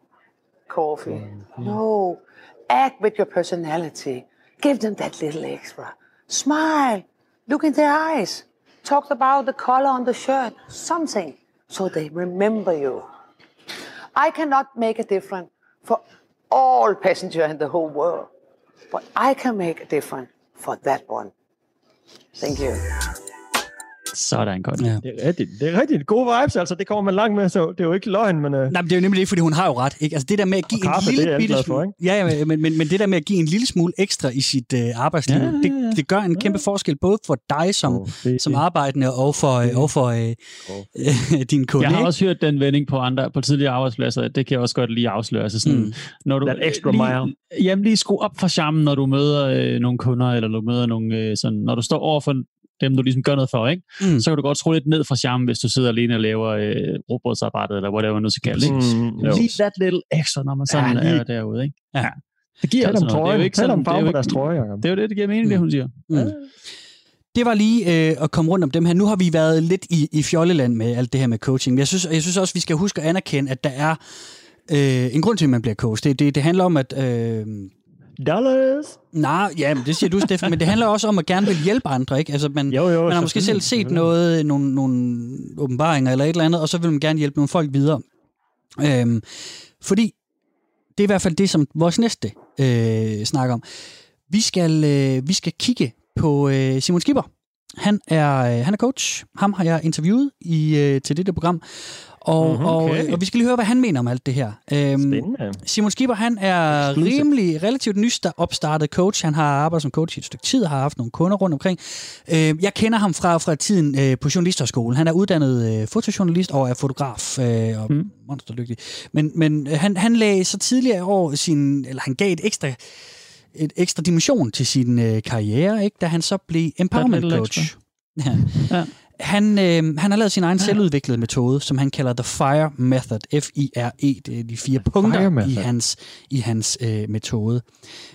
coffee. No, act with your personality. Give them that little extra. Smile, look in their eyes. Talk about the color on the shirt, something, so they remember you. I cannot make a difference for all passengers in the whole world, but I can make a difference for that one. Thank you. Sådan, godt. Ja. Det er rigtigt. Det er rigtigt. Gode vibes, altså. Det kommer man langt med, så det er jo ikke løgn, men... Øh, Nej, men det er jo nemlig det, fordi hun har jo ret. Ikke? Altså det der med at give Og kaffe, en det lille bitte for, smule, ja, ja, men, men, men det der med at give en lille smule ekstra i sit øh, arbejdsliv, Ja, ja, ja. Det, det gør en kæmpe forskel, både for dig som, Coffee. som arbejdende og for, øh, og for øh, øh, din kollega. Jeg har også hørt den vending på andre på tidligere arbejdspladser. Det kan jeg også godt lige afsløre. Altså sådan, Mm. når du, That extra lige, mile. Jamen lige skru op for charmen, når du møder øh, nogle kunder, eller du møder nogle, øh, sådan, når du står over for dem, du ligesom gør noget for, ikke? Mm. Mm. så kan du godt skrue lidt ned fra charmen, hvis du sidder alene og laver øh, robotsarbejdet, eller whatever nu skal kalde? Mm, jo. Lige that little extra, når man sådan Ja, lige- er derude, ikke? Ja. Det giver Tal altså om noget. Det er jo ikke sådan, det er jo på ikke, deres trøje, Jacob. det er jo det, det giver mening, det hun siger. Mm. Det var lige øh, at komme rundt om dem her. Nu har vi været lidt i, i fjolleland med alt det her med coaching. Men jeg synes, jeg synes også, vi skal huske at anerkende, at der er øh, en grund til, at man bliver coach. Det, det, det handler om, at... Øh, Dollars. Nej, ja, men det siger du, Steffen, men det handler også om at gerne vil hjælpe andre, ikke? Altså, man, Jo, jo, man har måske selv set noget, nogle, nogle åbenbaringer eller et eller andet, og så vil man gerne hjælpe nogle folk videre. Øhm, fordi det er i hvert fald det, som vores næste øh, snakker om. Vi skal, øh, vi skal kigge på øh, Simon Skipper. Han er, øh, han er coach. Ham har jeg interviewet i, øh, til dette program. Og, Mhm, og, okay. og vi skal lige høre, hvad han mener om alt det her. Øhm, Spændende. Simon Skipper, han er Exclusive. rimelig relativt nyst opstartet coach. Han har arbejdet som coach i et stykke tid, har haft nogle kunder rundt omkring. Øh, jeg kender ham fra, fra tiden øh, på Journalisterskolen. Han er uddannet øh, fotojournalist og er fotograf øh, og mm. monsterdygtig. Men, men øh, han, han lagde så tidligere i år sin, eller han gav et ekstra et ekstra dimension til sin øh, karriere, ikke? da han så blev empowerment coach. Ja. Ja. Han, øh, han har lavet sin egen selvudviklede metode, som han kalder The Fire Method, F-I-R-E, det er de fire punkter i hans, i hans øh, metode.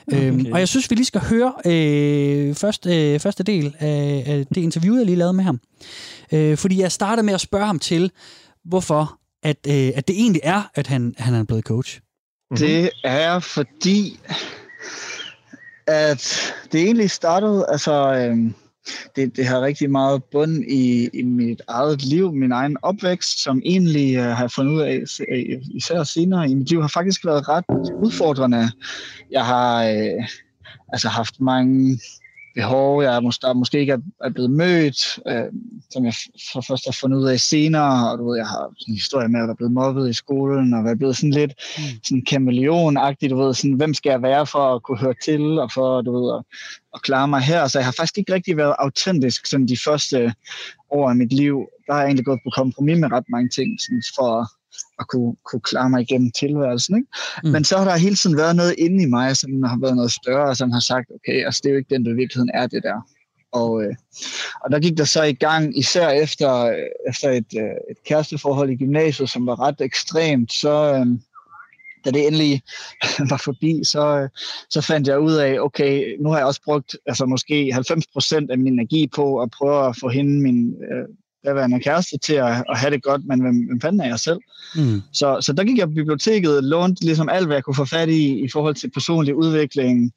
Okay. Øhm, og jeg synes, vi lige skal høre øh, først, øh, første del af, af det interview, jeg lige lavede med ham. Øh, fordi jeg startede med at spørge ham til, hvorfor at, øh, at det egentlig er, at han, han er blevet coach. Det er fordi, at det egentlig startede, altså øhm, det, det har rigtig meget bund i, i mit eget liv, min egen opvækst, som egentlig øh, har fundet ud af, øh, især senere i mit liv, har faktisk været ret udfordrende. Jeg har øh, altså haft mange behov, jeg mås- der måske ikke er, er blevet mødt, øh, som jeg for først har fundet ud af senere, og du ved, jeg har sådan en historie med at være blevet mobbet i skolen, og være blevet sådan lidt sådan kameleon-agtigt, du ved, sådan, hvem skal jeg være for at kunne høre til, og for, du ved, at, at klare mig her. Så jeg har faktisk ikke rigtig været autentisk sådan de første år af mit liv. Der har jeg egentlig gået på kompromis med ret mange ting, sådan for at, at kunne, kunne klare mig igennem tilværelsen. Ikke? Mm. Men så har der hele tiden været noget inde i mig, som har været noget større, som har sagt, okay, altså det er jo ikke den, du i virkeligheden er, det der. Og, øh, og der gik der så i gang, især efter, øh, efter et, øh, et kæresteforhold i gymnasiet, som var ret ekstremt, så, øh, da det endelig var forbi, så, øh, så fandt jeg ud af, okay, nu har jeg også brugt altså måske 90 procent af min energi på at prøve at få hende, min øh, daværende kæreste, til at, at have det godt, men hvem, hvem fanden er jeg selv? Mm. Så, så der gik jeg på biblioteket, lånte ligesom alt, hvad jeg kunne få fat i, i forhold til personlig udvikling,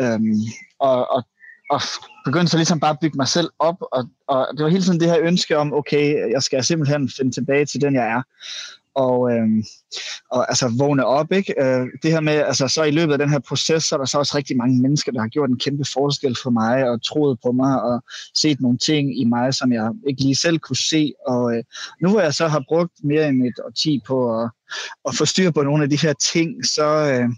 øhm, og, og, og begyndte så ligesom bare at bygge mig selv op, og, og det var hele tiden det her ønske om, okay, jeg skal simpelthen finde tilbage til den, jeg er, og, øh, og altså vågne op, ikke? Øh, det her med, altså så i løbet af den her proces, så er der så også rigtig mange mennesker, der har gjort en kæmpe forskel for mig, og troet på mig, og set nogle ting i mig, som jeg ikke lige selv kunne se, og øh, nu hvor jeg så har brugt mere end et årti på at, at få styr på nogle af de her ting, så, øh,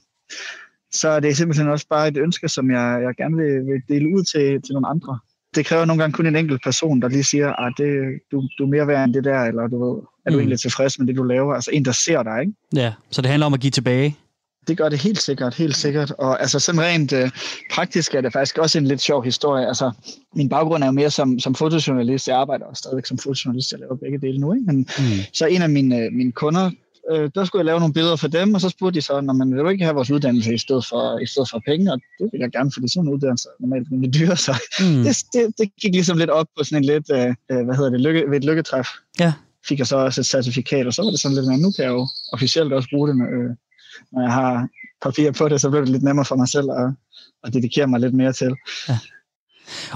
så er det simpelthen også bare et ønske, som jeg, jeg gerne vil, vil dele ud til, til nogle andre. Det kræver nogle gange kun en enkelt person, der lige siger, at det, du, du er mere værd end det der, eller du ved, er du Mm. egentlig tilfreds med det, du laver? Altså en, der ser dig, ikke? Ja, så det handler om at give tilbage. Det gør det helt sikkert, helt sikkert. Og altså sådan rent øh, praktisk er det faktisk også en lidt sjov historie. Altså, min baggrund er jo mere som, som fotojournalist. Jeg arbejder også stadigvæk som fotojournalist. Jeg laver begge dele nu. Ikke? Men, Mm. så en af mine, øh, mine kunder, øh, der skulle jeg lave nogle billeder for dem, og så spurgte de så, når man vil du ikke have vores uddannelse i stedet for, i stedet for penge? Og det vil jeg gerne, fordi sådan en uddannelse er normalt rimelig dyre. Så Mm. det, det, det gik ligesom lidt op på sådan en lidt, øh, øh, hvad hedder det, lykke, ved et lykketræf. Ja. Fik jeg så også et certifikat, og så var det sådan lidt, "Nå, nu kan jeg jo officielt også bruge det, når, øh, når jeg har papir på det, så bliver det lidt nemmere for mig selv at, at dedikere mig lidt mere til.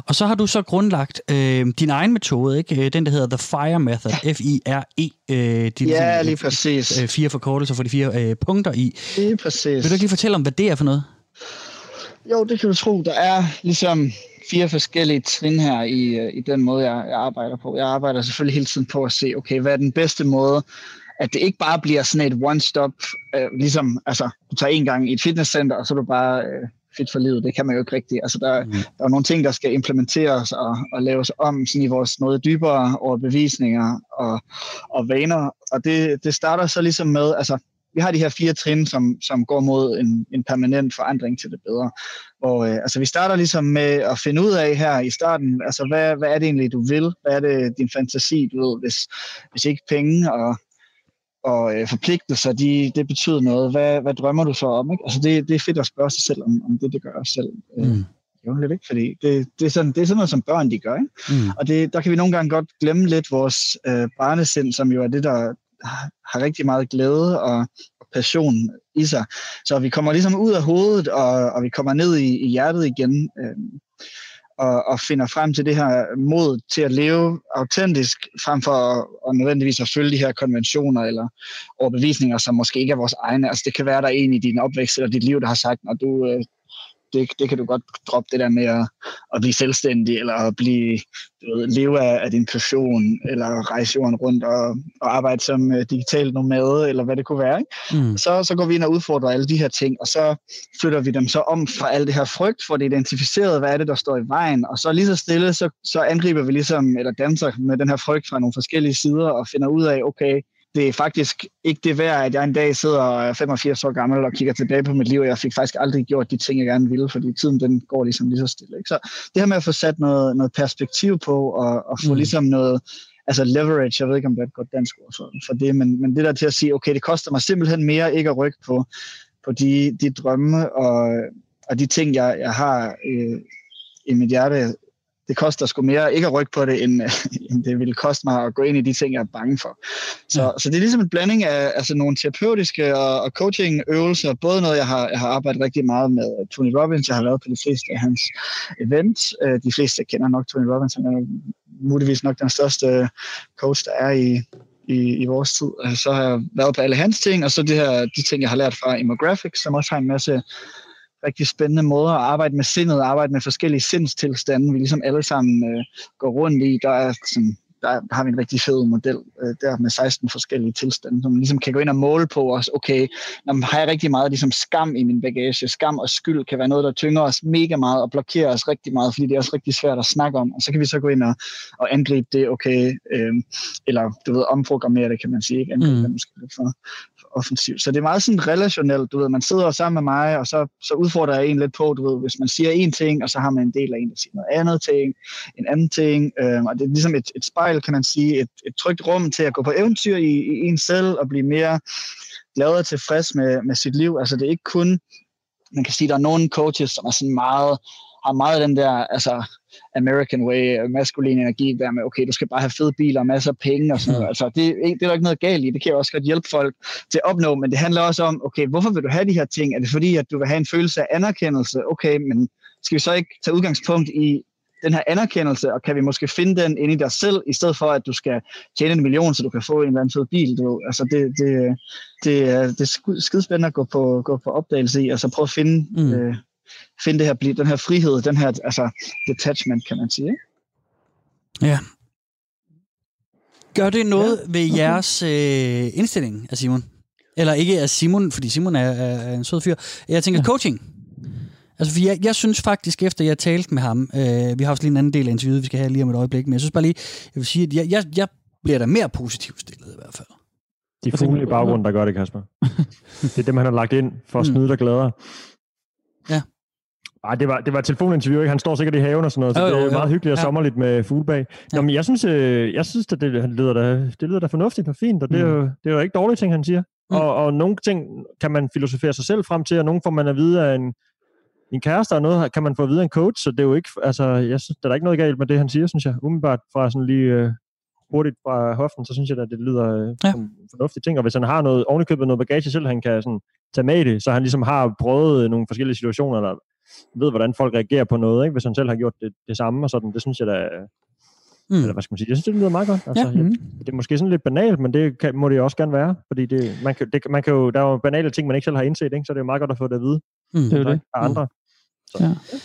Og så har du så grundlagt øh, din egen metode, ikke? Øh, Den, der hedder The Fire Method, F-I-R-E. Øh, de Ja, ligesom, lige præcis. Øh, fire forkortelser for de fire øh, punkter i. Lige præcis. Vil du ikke lige fortælle om, hvad det er for noget? Jo, det kan du tro. Der er ligesom fire forskellige trin her i, øh, i den måde, jeg, jeg arbejder på. Jeg arbejder selvfølgelig hele tiden på at se, okay, hvad er den bedste måde, at det ikke bare bliver sådan et one-stop, øh, ligesom, altså, du tager en gang i et fitnesscenter, og så er du bare øh, fit for livet. Det kan man jo ikke rigtigt. Altså, der, mm. der er nogle ting, der skal implementeres og, og laves om sådan i vores noget dybere overbevisninger og, og vaner. Og det, det starter så ligesom med, altså, vi har de her fire trin, som, som går mod en, en permanent forandring til det bedre. Og øh, altså, vi starter ligesom med at finde ud af her i starten, altså, hvad, hvad er det egentlig, du vil? Hvad er det, din fantasi, du ved, hvis, hvis ikke penge og, og øh, forpligtelser, de, det betyder noget. Hvad, hvad drømmer du så om? Ikke? Altså, det, det er fedt at spørge sig selv, om, om det, det gør os selv. Øh, Mm. jævnligt, ikke? Fordi det, det, er sådan, det er sådan noget, som børn de gør. Ikke? Mm. Og det, der kan vi nogle gange godt glemme lidt vores øh, barnesind, som jo er det, der har, rigtig meget glæde og, passion i sig. Så vi kommer ligesom ud af hovedet, og, og vi kommer ned i, i hjertet igen, øh, og, og finder frem til det her mod til at leve autentisk, frem for at, og nødvendigvis at følge de her konventioner eller overbevisninger, som måske ikke er vores egne. Altså det kan være, der er en i din opvækst eller dit liv, der har sagt, når du, øh, det, det kan du godt droppe det der med at, at blive selvstændig, eller at blive, du ved, leve af, af din passion, eller rejse jorden rundt og, og arbejde som uh, digital nomade, eller hvad det kunne være. Ikke? Mm. Så, så går vi ind og udfordrer alle de her ting, og så flytter vi dem så om fra alt det her frygt, for det identificeret, hvad er det, der står i vejen, og så lige så stille, så, så angriber vi ligesom, eller danser med den her frygt fra nogle forskellige sider, og finder ud af, okay, det er faktisk ikke det værd, at jeg en dag sidder 85 år gammel og kigger tilbage på mit liv, og jeg fik faktisk aldrig gjort de ting, jeg gerne ville, fordi tiden den går ligesom lige så stille. Ikke? Så det her med at få sat noget, noget perspektiv på, og, og få mm. ligesom noget, altså leverage, jeg ved ikke, om det er et godt dansk ord for, for det, men, men det der til at sige, okay, det koster mig simpelthen mere ikke at rykke på, på de, de drømme og, og de ting, jeg, jeg har øh, i mit hjerte, det koster sgu mere ikke at rykke på det, end, end det ville koste mig at gå ind i de ting, jeg er bange for. Så, ja. så det er ligesom en blanding af altså nogle terapeutiske og, og coaching-øvelser, både noget, jeg har, jeg har arbejdet rigtig meget med Tony Robbins, jeg har været på de fleste af hans events. Øh, de fleste kender nok Tony Robbins, han er muligvis nok den største coach, der er i, i, i vores tid. Så har jeg været på alle hans ting, og så det her, de ting, jeg har lært fra Immographics, som også har en masse rigtig spændende måder at arbejde med sindet, arbejde med forskellige sindstilstande, vi ligesom alle sammen øh, går rundt i. Der er sådan, der har vi en rigtig fed model øh, der med 16 forskellige tilstande, som man ligesom kan gå ind og måle på os. Okay, når man har jeg rigtig meget ligesom skam i min bagage. Skam og skyld kan være noget, der tynger os mega meget og blokerer os rigtig meget, fordi det er også rigtig svært at snakke om. Og så kan vi så gå ind og, og angribe det, okay, øh, eller du ved, omprogrammere det, kan man sige. Ikke? Angribe mm. det måske lidt for, offensivt. Så det er meget sådan relationelt, du ved, man sidder sammen med mig, og så, så udfordrer jeg en lidt på, du ved, hvis man siger en ting, og så har man en del af en, der siger noget andet ting, en anden ting, øh, og det er ligesom et, et spejl, kan man sige, et, et trygt rum til at gå på eventyr i, i en selv, og blive mere glad og tilfreds med, med sit liv. Altså det er ikke kun, man kan sige, der er nogle coaches, som er sådan meget, har meget den der, altså American way, maskulin energi, der med, okay, du skal bare have fede biler og masser af penge og sådan noget. Mm. Altså, det, det er der ikke noget galt i, det kan jeg også godt hjælpe folk til at opnå, men det handler også om, okay, hvorfor vil du have de her ting? Er det fordi, at du vil have en følelse af anerkendelse? Okay, men skal vi så ikke tage udgangspunkt i den her anerkendelse, og kan vi måske finde den inde i dig selv, i stedet for, at du skal tjene en million, så du kan få en eller anden fed bil. Du, altså det, det, det, det er skidespændende at gå på, gå på opdagelse i, og så prøve at finde mm. øh, finde det her, den her frihed, den her altså, detachment, kan man sige. Ikke? Ja. Gør det noget ja. ved jeres øh, indstilling af Simon? Eller ikke af Simon, fordi Simon er, er en sød fyr. Jeg tænker ja. coaching. Altså, for jeg, jeg synes faktisk, efter jeg talte med ham, øh, vi har også lige en anden del af interviewet, vi skal have lige om et øjeblik, men jeg synes bare lige, jeg vil sige, at jeg, jeg, jeg bliver da mere positivt stillet i hvert fald. De fugle i baggrunden, der gør det, Kasper. det er dem, han har lagt ind for at mm. snyde dig glæder. Ja. Ej, det var, det var et telefoninterview, ikke? Han står sikkert i haven og sådan noget, så jo, jo, det er meget hyggeligt og ja. sommerligt med fuglebag. Ja. Nå, men jeg synes, øh, jeg synes at det, det, lyder da, det lyder da fornuftigt og fint, og det, mm. er jo, det er jo ikke dårlige ting, han siger. Mm. Og, og nogle ting kan man filosofere sig selv frem til, og nogle får man at vide af en, en kæreste, og noget kan man få at vide af en coach, så det er jo ikke, altså, jeg synes, der er ikke noget galt med det, han siger, synes jeg. Umiddelbart fra sådan lige øh, hurtigt fra hoften, så synes jeg, at det lyder øh, ja. som fornuftige ting. Og hvis han har noget, ovenikøbet noget bagage selv, han kan sådan, tage med i det, så han ligesom har prøvet nogle forskellige situationer, eller ved, hvordan folk reagerer på noget, ikke? hvis han selv har gjort det, det samme, og sådan, det synes jeg da, Mm. Eller hvad skal man sige? Jeg synes, det lyder meget godt. Altså, ja. jeg, det er måske sådan lidt banalt, men det kan, må det jo også gerne være. Fordi det, man, kan, det, man kan jo, der er jo banale ting, man ikke selv har indset, ikke? så det er jo meget godt at få det at vide. Mm. Det er jo det. Af andre. Mm. Så. Ja.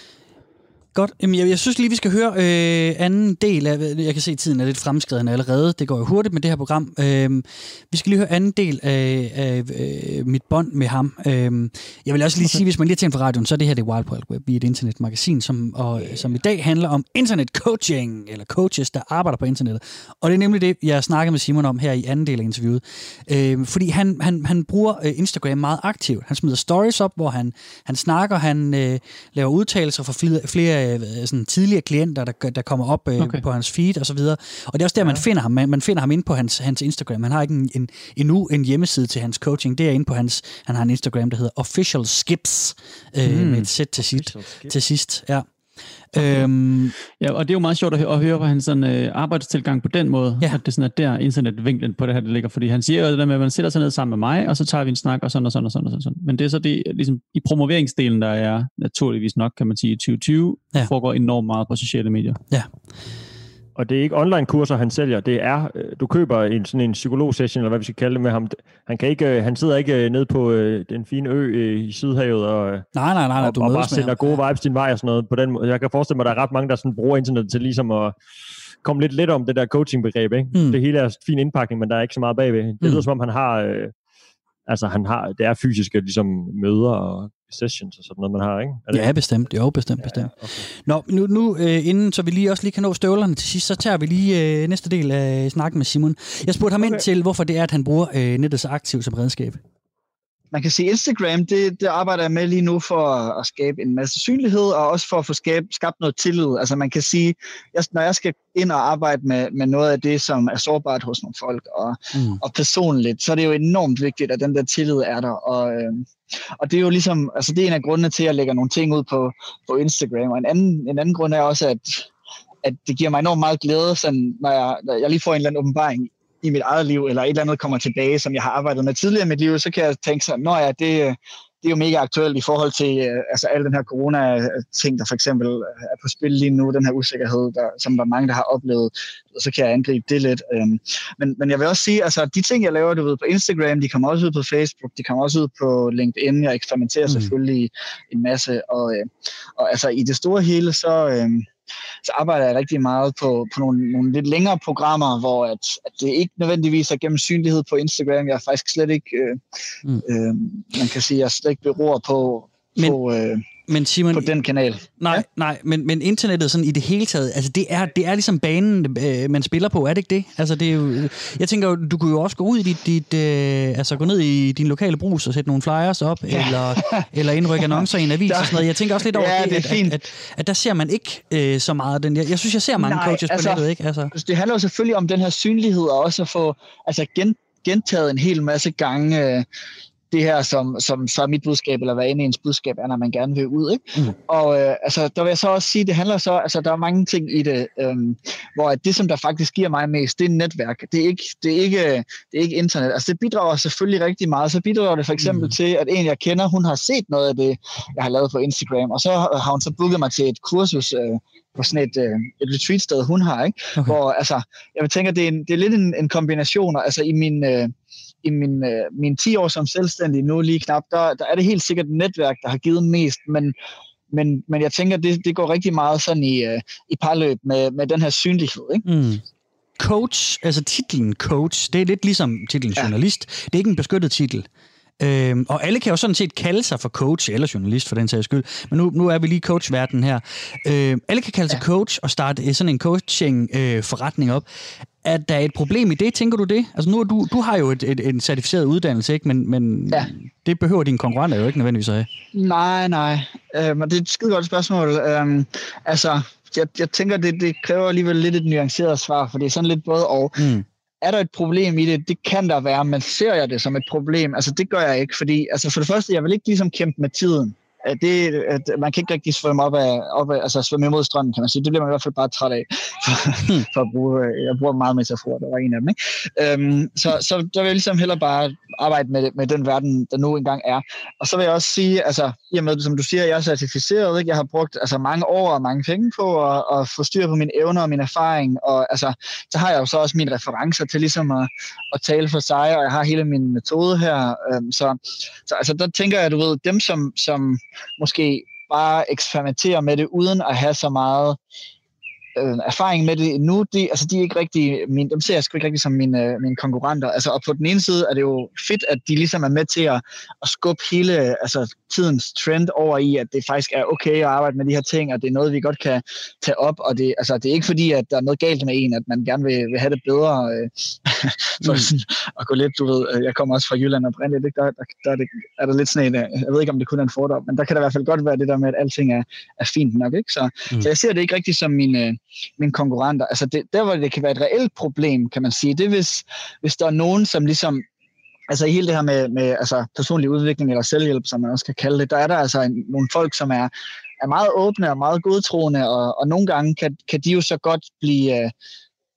Godt. Jamen, jeg, jeg synes lige, vi skal høre øh, anden del af... Jeg kan se, at tiden er lidt fremskreden allerede. Det går jo hurtigt med det her program. Øh, vi skal lige høre anden del af, af øh, mit bånd med ham. Øh, jeg vil også lige sige, hvis man lige tænkt for radioen, så er det her det Wild Wild Web. Vi er et internetmagasin, som, og, som i dag handler om internetcoaching, eller coaches, der arbejder på internettet. Og det er nemlig det, jeg snakker med Simon om her i anden del af interviewet. Øh, fordi han, han, han bruger øh, Instagram meget aktivt. Han smider stories op, hvor han, han snakker, han øh, laver udtalelser fra flere, flere øh, sådan tidligere klienter, der, der kommer op øh, okay. på hans feed og så videre. Og det er også der, ja. man finder ham. Man, man finder ham inde på hans, hans Instagram. Han har ikke en, en, endnu en hjemmeside til hans coaching. Det er inde på hans, han har en Instagram, der hedder Official Skips, øh, mm. med et sæt til sidst. Til sidst, ja. Okay. Øhm, ja, og det er jo meget sjovt at høre, at høre på hans sådan, øh, arbejdstilgang på den måde, ja. at det sådan er der internetvinklen på det her, det ligger, fordi han siger jo det der med, at man sætter sig ned sammen med mig, og så tager vi en snak, og sådan og sådan og sådan og sådan. Men det er så det, ligesom i promoveringsdelen, der er naturligvis nok, kan man sige, i 2020, ja. foregår enormt meget på sociale medier. Ja. Og det er ikke online-kurser, han sælger. Det er, øh, du køber en sådan en psykolog-session, eller hvad vi skal kalde det med ham. Han, kan ikke, øh, han sidder ikke øh, ned på den fine ø i Sydhavet og, nej, nej, nej, nej, du og, bare sender gode vibes din vej og sådan noget. På den måde. Jeg kan forestille mig, at der er ret mange, der sådan bruger internet til ligesom at komme lidt let om det der coaching-begreb. Ikke? Mm. Det hele er fin indpakning, men der er ikke så meget bagved. Det mm. lyder som om, han har... Øh, altså, han har, det er fysiske ligesom, møder og sessions og sådan noget, man har, ikke? Er det ja, bestemt. Jo, bestemt, bestemt. Ja, okay. Nå, nu, nu øh, inden så vi lige også lige kan nå støvlerne til sidst, så tager vi lige øh, næste del af snakken med Simon. Jeg spurgte ham okay. ind til, hvorfor det er, at han bruger øh, nettet så aktivt som redskab man kan sige, Instagram, det, det arbejder jeg med lige nu for at, skabe en masse synlighed, og også for at få skab, skabt noget tillid. Altså man kan sige, jeg, når jeg skal ind og arbejde med, med noget af det, som er sårbart hos nogle folk, og, mm. og personligt, så er det jo enormt vigtigt, at den der tillid er der. Og, øh, og det er jo ligesom, altså det er en af grundene til, at jeg lægger nogle ting ud på, på Instagram. Og en anden, en anden grund er også, at, at det giver mig enormt meget glæde, sådan, når, jeg, når jeg lige får en eller anden åbenbaring i mit eget liv, eller et eller andet kommer tilbage, som jeg har arbejdet med tidligere i mit liv, så kan jeg tænke sådan, nå ja, det, det er jo mega aktuelt i forhold til øh, altså al den her corona-ting, der for eksempel er på spil lige nu, den her usikkerhed, der, som der er mange, der har oplevet, så kan jeg angribe det lidt. Øhm, men, men jeg vil også sige, altså de ting, jeg laver, du ved, på Instagram, de kommer også ud på Facebook, de kommer også ud på LinkedIn, jeg eksperimenterer mm. selvfølgelig en masse, og, øh, og altså i det store hele, så... Så arbejder jeg rigtig meget på, på nogle, nogle lidt længere programmer, hvor at, at det ikke nødvendigvis er gennem synlighed på Instagram. Jeg er faktisk slet ikke, øh, mm. øh, man kan sige, jeg slet ikke beror på, Men... på øh, men Simon, på den kanal. Nej, ja. nej, men, men internettet sådan i det hele taget, altså det er, det er ligesom banen, øh, man spiller på, er det ikke det? Altså det er jo, jeg tænker, du kunne jo også gå ud i dit, dit øh, altså gå ned i din lokale brus og sætte nogle flyers op, ja. eller, eller indrykke annoncer i en avis der, og sådan noget. Jeg tænker også lidt over ja, det, det at, at, at, at, der ser man ikke øh, så meget af den. Jeg, jeg synes, jeg ser mange nej, coaches altså, på nettet, ikke? Altså. Det handler jo selvfølgelig om den her synlighed, og også at få altså, gen, gentaget en hel masse gange øh, det her, som, som så er mit budskab, eller hvad end ens budskab er, når man gerne vil ud. Ikke? Mm. Og øh, altså, der vil jeg så også sige, det handler så, altså der er mange ting i det, øhm, hvor det, som der faktisk giver mig mest, det er netværk. Det er ikke, det er ikke, det er ikke internet. Altså det bidrager selvfølgelig rigtig meget. Så bidrager det for eksempel mm. til, at en, jeg kender, hun har set noget af det, jeg har lavet på Instagram, og så har hun så booket mig til et kursus, øh, på sådan et, øh, et retreat-sted, hun har, ikke? Okay. Hvor, altså, jeg tænker, det er, en, det er lidt en, en kombination, altså i min, øh, i min, øh, min 10 år som selvstændig, nu lige knap, der, der er det helt sikkert et netværk, der har givet mest, men, men, men jeg tænker, det, det går rigtig meget sådan i, øh, i parløb med, med den her synlighed. Ikke? Mm. Coach, altså titlen coach, det er lidt ligesom titlen ja. journalist. Det er ikke en beskyttet titel. Øhm, og alle kan jo sådan set kalde sig for coach eller journalist for den sags skyld. Men nu, nu er vi lige coachverdenen her. Øhm, alle kan kalde sig ja. coach og starte sådan en coaching-forretning øh, op. Er der et problem i det, tænker du det? Altså nu du, du har jo et, et, en certificeret uddannelse, ikke? men, men ja. det behøver dine konkurrenter jo ikke nødvendigvis at have. Nej, nej. Øhm, det er et skide godt spørgsmål. Øhm, altså, jeg, jeg tænker, det, det kræver alligevel lidt et nuanceret svar, for det er sådan lidt både og. Mm er der et problem i det? Det kan der være, men ser jeg det som et problem? Altså, det gør jeg ikke, fordi altså, for det første, jeg vil ikke ligesom kæmpe med tiden det, at man kan ikke rigtig svømme op af, op af, altså svømme imod strømmen, kan man sige. Det bliver man i hvert fald bare træt af, for, for at bruge, jeg bruger meget metafor, der var en af dem. Ikke? Øhm, så, så der vil jeg ligesom hellere bare arbejde med, med den verden, der nu engang er. Og så vil jeg også sige, altså, i og med, som du siger, jeg er certificeret, ikke? jeg har brugt altså, mange år og mange penge på at, at få styr på mine evner og min erfaring, og altså, så har jeg jo så også mine referencer til ligesom at, at tale for sig, og jeg har hele min metode her. Øhm, så, så altså, der tænker jeg, du ved, dem som, som måske bare eksperimentere med det, uden at have så meget øh, erfaring med det nu, de, altså de er ikke rigtig, min, dem ser jeg sgu ikke rigtig som mine, øh, mine konkurrenter. Altså, og på den ene side er det jo fedt, at de ligesom er med til at, at skubbe hele altså, tidens trend over i, at det faktisk er okay at arbejde med de her ting, og det er noget, vi godt kan tage op, og det, altså, det er ikke fordi, at der er noget galt med en, at man gerne vil, vil have det bedre, øh, for mm. sådan, at gå lidt, du ved, øh, jeg kommer også fra Jylland og Brændt, der, der, der, er, det, er der lidt sådan en, øh, jeg ved ikke, om det kun er en fordom, men der kan der i hvert fald godt være det der med, at alting er, er fint nok, ikke? Så, mm. så jeg ser det ikke rigtig som mine, mine konkurrenter. Altså det, der, hvor det kan være et reelt problem, kan man sige, det er, hvis, hvis der er nogen, som ligesom altså i hele det her med, med altså personlig udvikling eller selvhjælp, som man også kan kalde det, der er der altså en, nogle folk, som er, er meget åbne og meget godtroende, og, og nogle gange kan, kan de jo så godt blive, øh,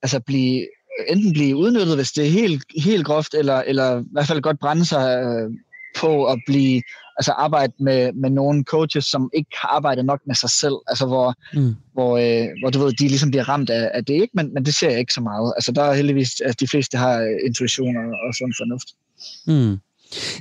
altså blive, enten blive udnyttet, hvis det er helt, helt groft, eller, eller i hvert fald godt brænde sig øh, på at blive, altså arbejde med, med nogle coaches, som ikke har arbejdet nok med sig selv, altså hvor, mm. hvor, øh, hvor du ved, de ligesom bliver ramt af, af det, ikke? Men, men det ser jeg ikke så meget. Altså der er heldigvis, at de fleste har intuition og, og sund fornuft. Mm.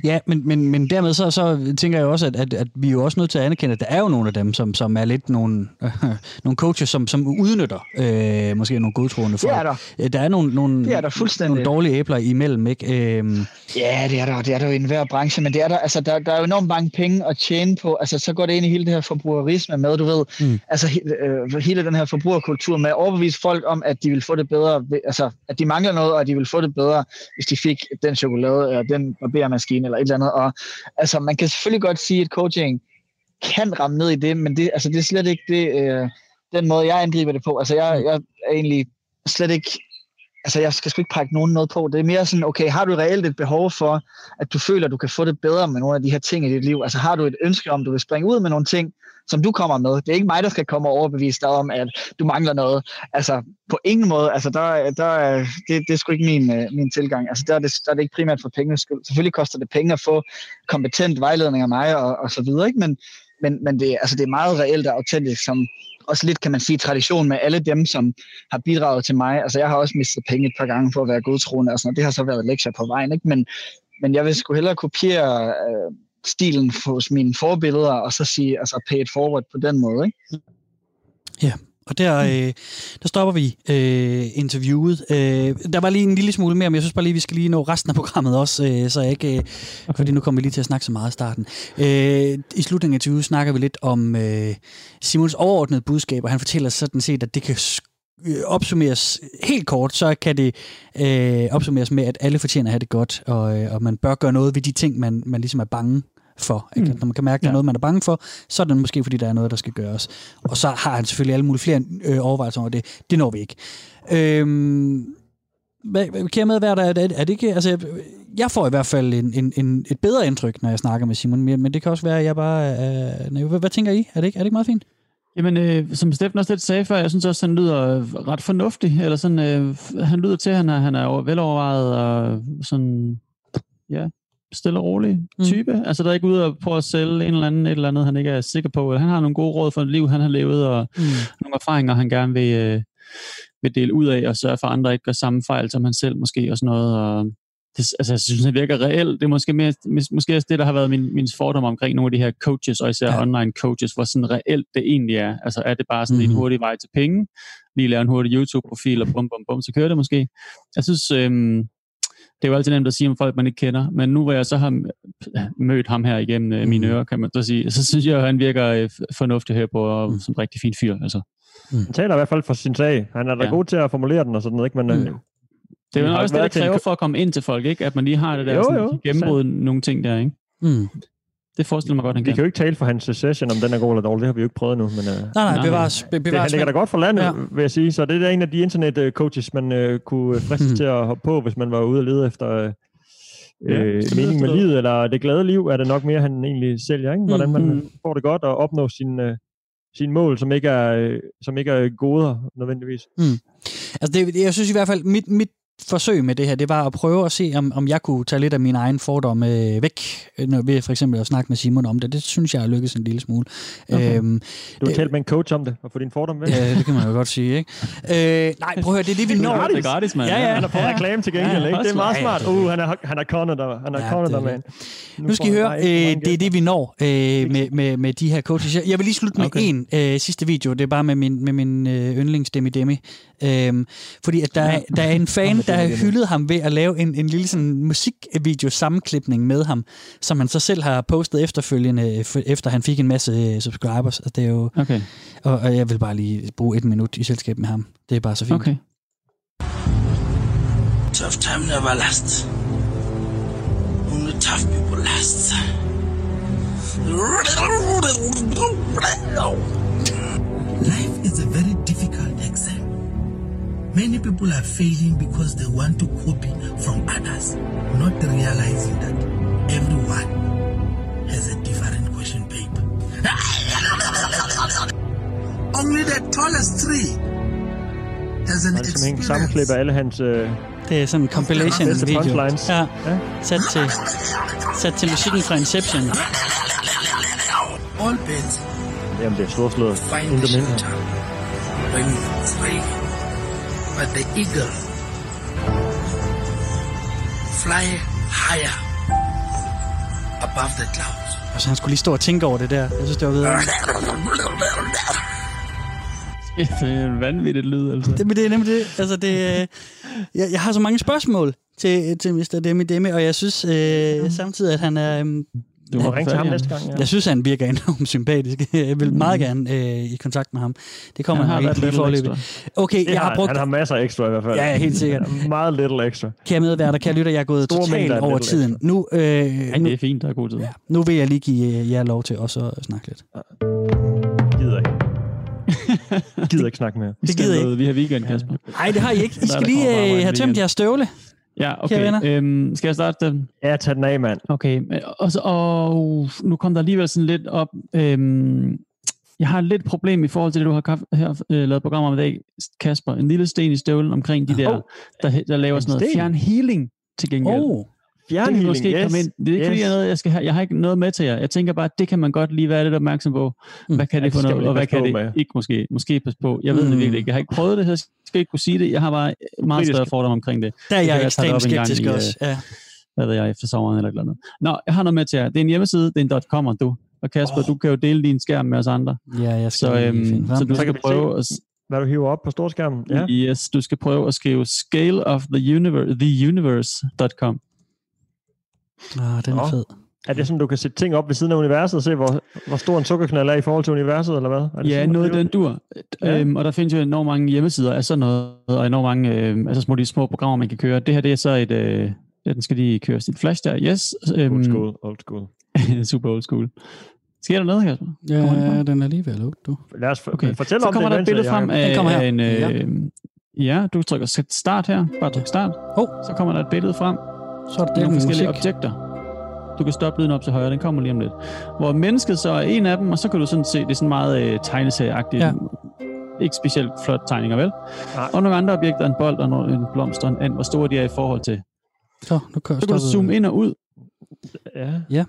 Ja, men, men, men dermed så, så tænker jeg også, at, at, at vi er jo også nødt til at anerkende, at der er jo nogle af dem, som, som er lidt nogle, øh, nogle coaches, som, som udnytter øh, måske nogle godtroende folk. Det er der. Øh, der er nogle, nogle, det er der fuldstændig. nogle dårlige æbler imellem, ikke? Øh, ja, det er der. Det er der jo i enhver branche, men det er der, altså, der, der er jo enormt mange penge at tjene på. Altså, så går det ind i hele det her forbrugerisme med, du ved, mm. altså he, øh, hele den her forbrugerkultur med at overbevise folk om, at de vil få det bedre, altså, at de mangler noget, og at de vil få det bedre, hvis de fik den chokolade, eller den barbermaskine, eller et eller andet. Og altså, man kan selvfølgelig godt sige, at coaching kan ramme ned i det, men det, altså, det er slet ikke det, øh, den måde, jeg angriber det på. Altså, jeg, jeg er egentlig slet ikke altså jeg skal sgu ikke pakke nogen noget på. Det er mere sådan, okay, har du reelt et behov for, at du føler, at du kan få det bedre med nogle af de her ting i dit liv? Altså har du et ønske om, du vil springe ud med nogle ting, som du kommer med? Det er ikke mig, der skal komme og overbevise dig om, at du mangler noget. Altså på ingen måde. Altså der, der, det, det er sgu ikke min, øh, min tilgang. Altså der er, det, der er det ikke primært for pengenes skyld. Selvfølgelig koster det penge at få kompetent vejledning af mig og, og så videre, ikke? Men, men, men det, altså det er meget reelt og autentisk, som, også lidt, kan man sige, tradition med alle dem, som har bidraget til mig. Altså, jeg har også mistet penge et par gange for at være godtroende, og sådan, og det har så været lektier på vejen, ikke? Men, men jeg vil sgu hellere kopiere øh, stilen hos mine forbilleder, og så sige, altså, pay it forward på den måde, ikke? Ja, og der, øh, der stopper vi øh, interviewet. Øh, der var lige en lille smule mere, men jeg synes bare lige, vi skal lige nå resten af programmet også, øh, så jeg ikke, øh, okay. fordi nu kommer vi lige til at snakke så meget i starten. Øh, I slutningen af interviewet snakker vi lidt om øh, Simons overordnede budskab, og han fortæller sådan set, at det kan øh, opsummeres helt kort, så kan det øh, opsummeres med, at alle fortjener at have det godt, og, øh, og man bør gøre noget ved de ting, man, man ligesom er bange for. Ikke? Mm. Når man kan mærke, at der er noget, man er bange for, så er det måske, fordi der er noget, der skal gøres. Og så har han selvfølgelig alle mulige flere øh, overvejelser over det. Det når vi ikke. Øhm, hvad, kan jeg med være der? Er det, er det ikke, altså, jeg, jeg får i hvert fald en, en, en, et bedre indtryk, når jeg snakker med Simon, men det kan også være, at jeg bare... Øh, hvad, hvad tænker I? Er det ikke, er det ikke meget fint? Jamen, øh, som Steffen også lidt sagde før, jeg synes også, han lyder ret fornuftig. Eller sådan, øh, han lyder til, at han er, han er velovervejet og sådan, ja, stille og rolig mm. type. Mm. Altså, der er ikke ude på at sælge en eller anden, et eller andet, han ikke er sikker på. Han har nogle gode råd for et liv, han har levet, og mm. nogle erfaringer, han gerne vil, øh, vil dele ud af, og sørge for, at andre ikke gør samme fejl som han selv måske, og sådan noget. Og det, altså, jeg synes, det virker reelt. Det er måske, mere, måske også det, der har været min, min fordom omkring nogle af de her coaches, og især ja. online coaches, hvor sådan reelt det egentlig er. Altså, er det bare sådan mm-hmm. en hurtig vej til penge? Lige lave en hurtig YouTube-profil, og bum, bum, bum, så kører det måske. Jeg synes, øhm, det er jo altid nemt at sige om folk, man ikke kender, men nu hvor jeg så har mødt ham her igennem mm. mine ører, kan man så sige, så synes jeg, at han virker øh, fornuftig her på, og mm. som en rigtig fin fyr. Altså. Mm. Han taler i hvert fald for sin sag. Han er da ja. god til at formulere den og sådan noget, ikke? Men, øh, mm. Det er jo også det, der kræver for at komme ind til folk, ikke? At man lige har det der jo, sådan, jo, gennembrud nogle ting der, ikke? Mm. Det forestiller mig godt, han vi kan. kan jo ikke tale for hans session, om den er god eller dårlig. Det har vi jo ikke prøvet nu. Men, uh, nej, nej, bevares. Be, bevares det, han ligger da godt for landet, ja. vil jeg sige. Så det er en af de internet-coaches, man uh, kunne fristes mm. til at hoppe på, hvis man var ude og lede efter uh, ja, øh, mening med livet, eller det glade liv, er det nok mere, han egentlig sælger. Ikke? Hvordan man mm. får det godt og opnår sin, uh, sin mål, som ikke er, uh, som ikke er goder nødvendigvis. Mm. Altså det, jeg synes i hvert fald, mit, mit forsøg med det her, det var at prøve at se, om, om jeg kunne tage lidt af min egen fordomme væk, når vi for eksempel at snakke med Simon om det. Det synes jeg har lykkes en lille smule. Okay. Øhm, du har det, talt med en coach om det, og få din fordomme væk? Ja, det kan man jo godt sige, ikke? Øh, nej, prøv at høre, det er det, vi når. Det er gratis, mand. Ja, ja. Han er på ja. reklame til gengæld, ja, ikke? Det er meget smart. Uh, han er, han er corner der, han er ja, corner der, man. Nu, nu skal I høre, øh, det er det, vi når øh, med, med, med de her coaches. Jeg vil lige slutte med okay. en øh, sidste video. Det er bare med min, med min øh, yndlings Demi Demi. Øh, fordi at der, ja. der er en fan, der har hyldet ham ved at lave en, en lille sådan musikvideo sammenklipning med ham, som han så selv har postet efterfølgende, efter han fik en masse øh, subscribers. Og det er jo, okay. og, og jeg vil bare lige bruge et minut i selskab med ham. Det er bare så fint. Okay. Tough time never last. Only tough people last. Life is a very. Many people are failing because they want to copy from others, not realizing that everyone has a different question paper. Only the tallest tree has an experience. sammenklipper alle hans øh, Det er sådan en compilation Bedste video. punchlines. Ja. Ja. Sat til, sat til musikken fra Inception. All birds Jamen, det er storslået. find the Intet mindre. shelter when it's raining. But the eagle fly higher above the clouds. Og så han skulle lige stå og tænke over det der. Jeg synes, det var videre. Det er en vanvittigt lyd, altså. Det, men det er nemlig det. Altså, det, øh, jeg, jeg har så mange spørgsmål til, til Mr. Demi Demi, og jeg synes øh, samtidig, at han er... Øh, Du må Ja, ringe til ham næste gang. Ja. Jeg synes, han virker enormt sympatisk. Jeg vil meget gerne øh, i kontakt med ham. Det kommer Han han har lidt forløbig. ekstra. Okay, Det jeg har, har brugt... Han har masser af ekstra i hvert fald. Ja, helt sikkert. Meget little extra. Kære medværter, kære lytter, jeg er gået totalt over lidt tiden. Nu, øh, nu, det er fint, der er god tid. nu vil jeg lige give øh, jer lov til også at snakke lidt. Gider ikke. Gider ikke snakke mere. Det gider jeg ikke. Vi har weekend, Kasper. Nej, det har I ikke. I skal lige øh, have tømt jeres støvle. Ja, okay. Øhm, skal jeg starte den? Ja, tag den af, mand. Okay, og, så, og nu kom der alligevel sådan lidt op. Øhm, jeg har et lidt problem i forhold til det, du har kaf- her, øh, lavet programmer om i dag, Kasper. En lille sten i støvlen omkring de der, Åh, der, der laver sådan noget fjern healing til gengæld. Oh, det kan Fjernhealing, måske yes. komme ind. Det er ikke, fordi yes. jeg, er noget, jeg, skal have, jeg har ikke noget med til jer. Jeg tænker bare, at det kan man godt lige være lidt opmærksom på. Mm. Hvad kan Ja, det det for noget, og hvad kan det med. ikke måske? Måske passe på. Jeg ved det Mm. virkelig ikke. Jeg har ikke prøvet det, så jeg skal ikke kunne sige det. Jeg har bare meget større fordom omkring det. der er Det jeg jeg det ekstremt skeptisk i, øh, også. Ja. hvad ved jeg, efter sommeren eller et eller andet. Nå, jeg har noget med til jer. Det er en hjemmeside, det er en .com, og du. Og Kasper, oh. du kan jo dele din skærm med os andre. ja, jeg skal Så, øhm, så du skal prøve at, Hvad du hiver op på storskærmen. Ja. yes, du skal prøve at skrive scale of the universe, theuniverse.com. Ah, den er fed. Er det sådan, du kan sætte ting op ved siden af universet og se, hvor, hvor stor en sukkerknald er i forhold til universet, eller hvad? Er det Ja, sådan, noget den dur. Ja. Øhm, og der findes jo enormt mange hjemmesider af sådan noget, og enormt mange øh, altså små, de små programmer, man kan køre. Det her, det er så et... Øh, ja, den skal lige køres i et flash der. Yes. Øhm, Old school, old school. super old school. Sker der noget, Kasper? Kommer den Ja, frem? den er lige ved at lukke, du. Lad os f- Okay. fortælle så om kommer det. der et billede frem af, Den kommer her. af en... Ja. Øh, ja, du trykker sæt start her. Bare tryk start. Hov. Så kommer der et billede frem. Så er det Det er nogle forskellige musik. objekter. Du kan stoppe lyden op til højre, den kommer lige om lidt. Hvor mennesket så er en af dem, og så kan du sådan se, det er sådan meget øh, tegneserieagtigt. Ja. Ja. Ikke specielt flot tegninger, vel? Nej. Og nogle andre objekter, en bold og en blomst og en and, hvor store de er i forhold til. Så, nu kan Så kan du zoome ind og ud, Ja.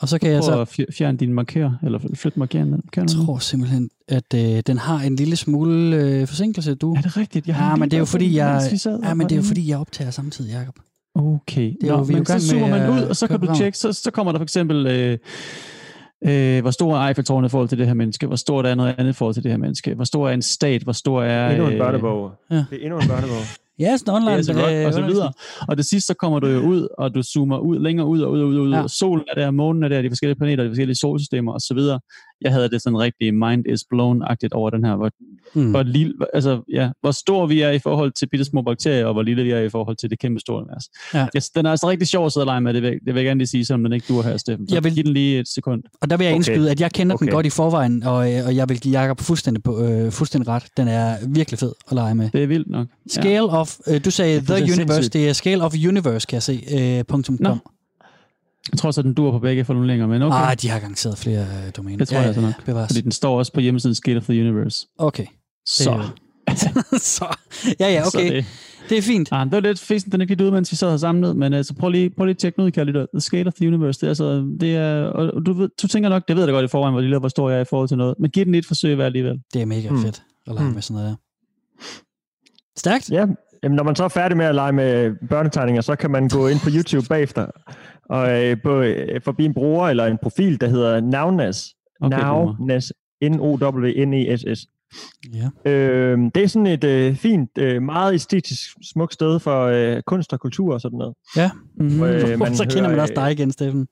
Og så kan jeg så... fjerne din markør, eller flytte markeringen. Jeg tror simpelthen, at øh, den har en lille smule øh, forsinkelse, du. Er det rigtigt? Jeg har Ja, en men det er jo fordi, jeg, ja, men det er jo fordi, jeg optager samtidig, Jacob. Okay. Det er Nå, er men så zoomer man ud, at og så kan du tjekke, så, så kommer der for eksempel, øh, øh, hvor stor er Eiffeltårnet i forhold til det her menneske, hvor stort er noget andet i forhold til det her menneske, hvor stor er en stat, hvor stor er... Endnu en øh, børnebog. Ja. Det er endnu en børnebog. Ja, sådan online. Ja, så godt, øh, og så videre. Og det sidste, så kommer du jo ud, og du zoomer ud, længere ud og ud og ud og ud. Ja. Solen er der, månen er der, de forskellige planeter, de forskellige solsystemer og så videre. Jeg havde det sådan rigtig mind is blown-agtigt over den her, hvor, Mm. hvor, lille, altså, ja, hvor stor vi er i forhold til bitte små bakterier, og hvor lille vi er i forhold til det kæmpe store univers. Ja. Yes, den er altså rigtig sjov at sidde og lege med, det vil, det vil jeg gerne lige sige, selvom den ikke duer her, Steffen. Så Jeg vil- giv den lige et sekund. Og der vil jeg Okay. indskyde, at jeg kender den Okay. godt i forvejen, og, øh, og jeg vil give Jacob fuldstændig, på, øh, fuldstændig ret. Den er virkelig fed at lege med. Det er vildt nok. Scale of, øh, du sagde er The Universe, sindssygt. det er Scale of Universe, kan jeg se, øh, punktum Nå, .com. Jeg tror så, den duer på begge formuleringer, men okay. Ah, de har garanteret flere øh, domæner. Det tror jeg altså nok. Bevares. Fordi den står også på hjemmesiden Scale of the Universe. Okay. Så. så. Ja, ja, Så okay. det, Det er fint. Ah, det var lidt fisk, den ikke lige ude, mens vi sad og samlet, men altså, prøv lige, prøv lige at tjekke den ud, kære lytter. The Scale of the Universe, det er altså, det er, og du, ved, du tænker nok, det ved jeg da godt i forvejen, hvor lille hvor stor jeg er i forhold til noget, men giv den et forsøg hver alligevel. Det er mega Mm. fedt at lege Mm. med sådan noget der. Stærkt. Ja, jamen, når man så er færdig med at lege med børnetegninger, så kan man gå ind på YouTube bagefter og øh, på, øh, forbi en bruger eller en profil, der hedder Nownes. Okay, Nownes. N-O-W-N-E-S-S. Ja. Øh, det er sådan et øh, fint, øh, meget æstetisk smukt sted for øh, kunst og kultur og sådan noget. Ja. Mm-hmm. Øh, Man så kender man også øh, dig igen, Steffen.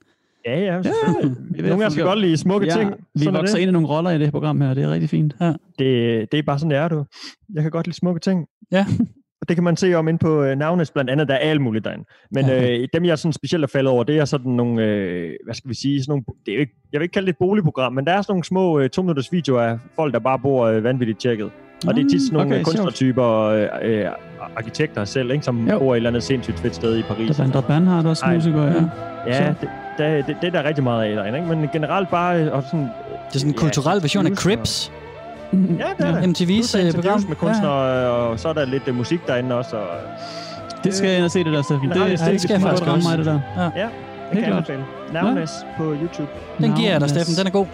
Ja, ja. selvfølgelig. vi ved at Nogle af os få kan gjort- godt lide smukke ja, ting. vi Sådan er vokser ind i nogle roller i det her program her, det er rigtig fint. det, det er bare sådan, det er, du. Jeg kan godt lide smukke ting. Ja. Og det kan man se om ind på øh, navnet, blandt andet, der er alt muligt derinde. Men Ja. øh, dem, jeg sådan specielt er faldet over, det er sådan nogle, øh, hvad skal vi sige, sådan nogle, det er jo ikke, jeg vil ikke kalde det et boligprogram, men der er sådan nogle små øh, to-minutters videoer af folk, der bare bor øh, vanvittigt tjekket. Og det er tit sådan nogle Okay, okay, sjovt. kunstnertyper og øh, øh, arkitekter selv, ikke, som Jo. bor et eller andet sindssygt fedt sted i Paris. Der er Vandre Bernhardt også Ej. musiker, ja. Ja, det, det, det, det er der rigtig meget af derinde, ikke? men generelt bare øh, og sådan, Det er sådan en kulturel version af Crips. Ja, det er det. MTV's Udsagn øh, til program. med kunstnere, ja. og så er der lidt uh, musik derinde også, og Det skal jeg ind og se, det der, Steffen. Det, det det skal jeg faktisk også. mig, det der. Ja, det kan jeg anbefale. Navnless på YouTube. Den giver jeg dig. Steffen. Den er god.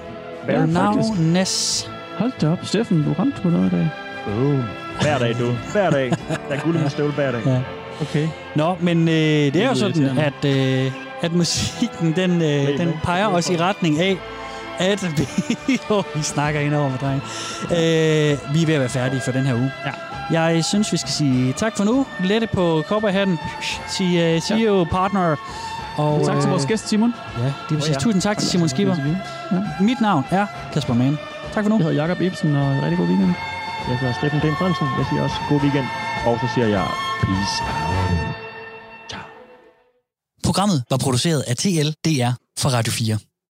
Very. Navness. Hold da op, Steffen, du ramte på noget i dag. Boom. Hver dag, du. Hver dag. Der er guld med støvle hver dag. Ja. Okay. Nå, men øh, det er jo sådan, at, øh, at musikken, den, øh, den peger os i retning af, at vi... jo, vi snakker ind over, dreng. Øh, vi er ved at være færdige for den her uge. Ja. Jeg synes, vi skal sige tak for nu. Lette på cowboyhatten. Sige uh, see Ja. you, partner. Og, Tak til vores øh, gæst, Simon. Ja, det er præcis. ja. Tusind tak til Simon Skipper. Ja. Mit navn er Kasper Mann. Tak for nu. Jeg hedder Jakob Ibsen, og rigtig god weekend. Jeg hedder Steffen Den Fransen. Jeg siger også god weekend. Og så siger jeg peace out. Programmet var produceret af TLDR for Radio 4.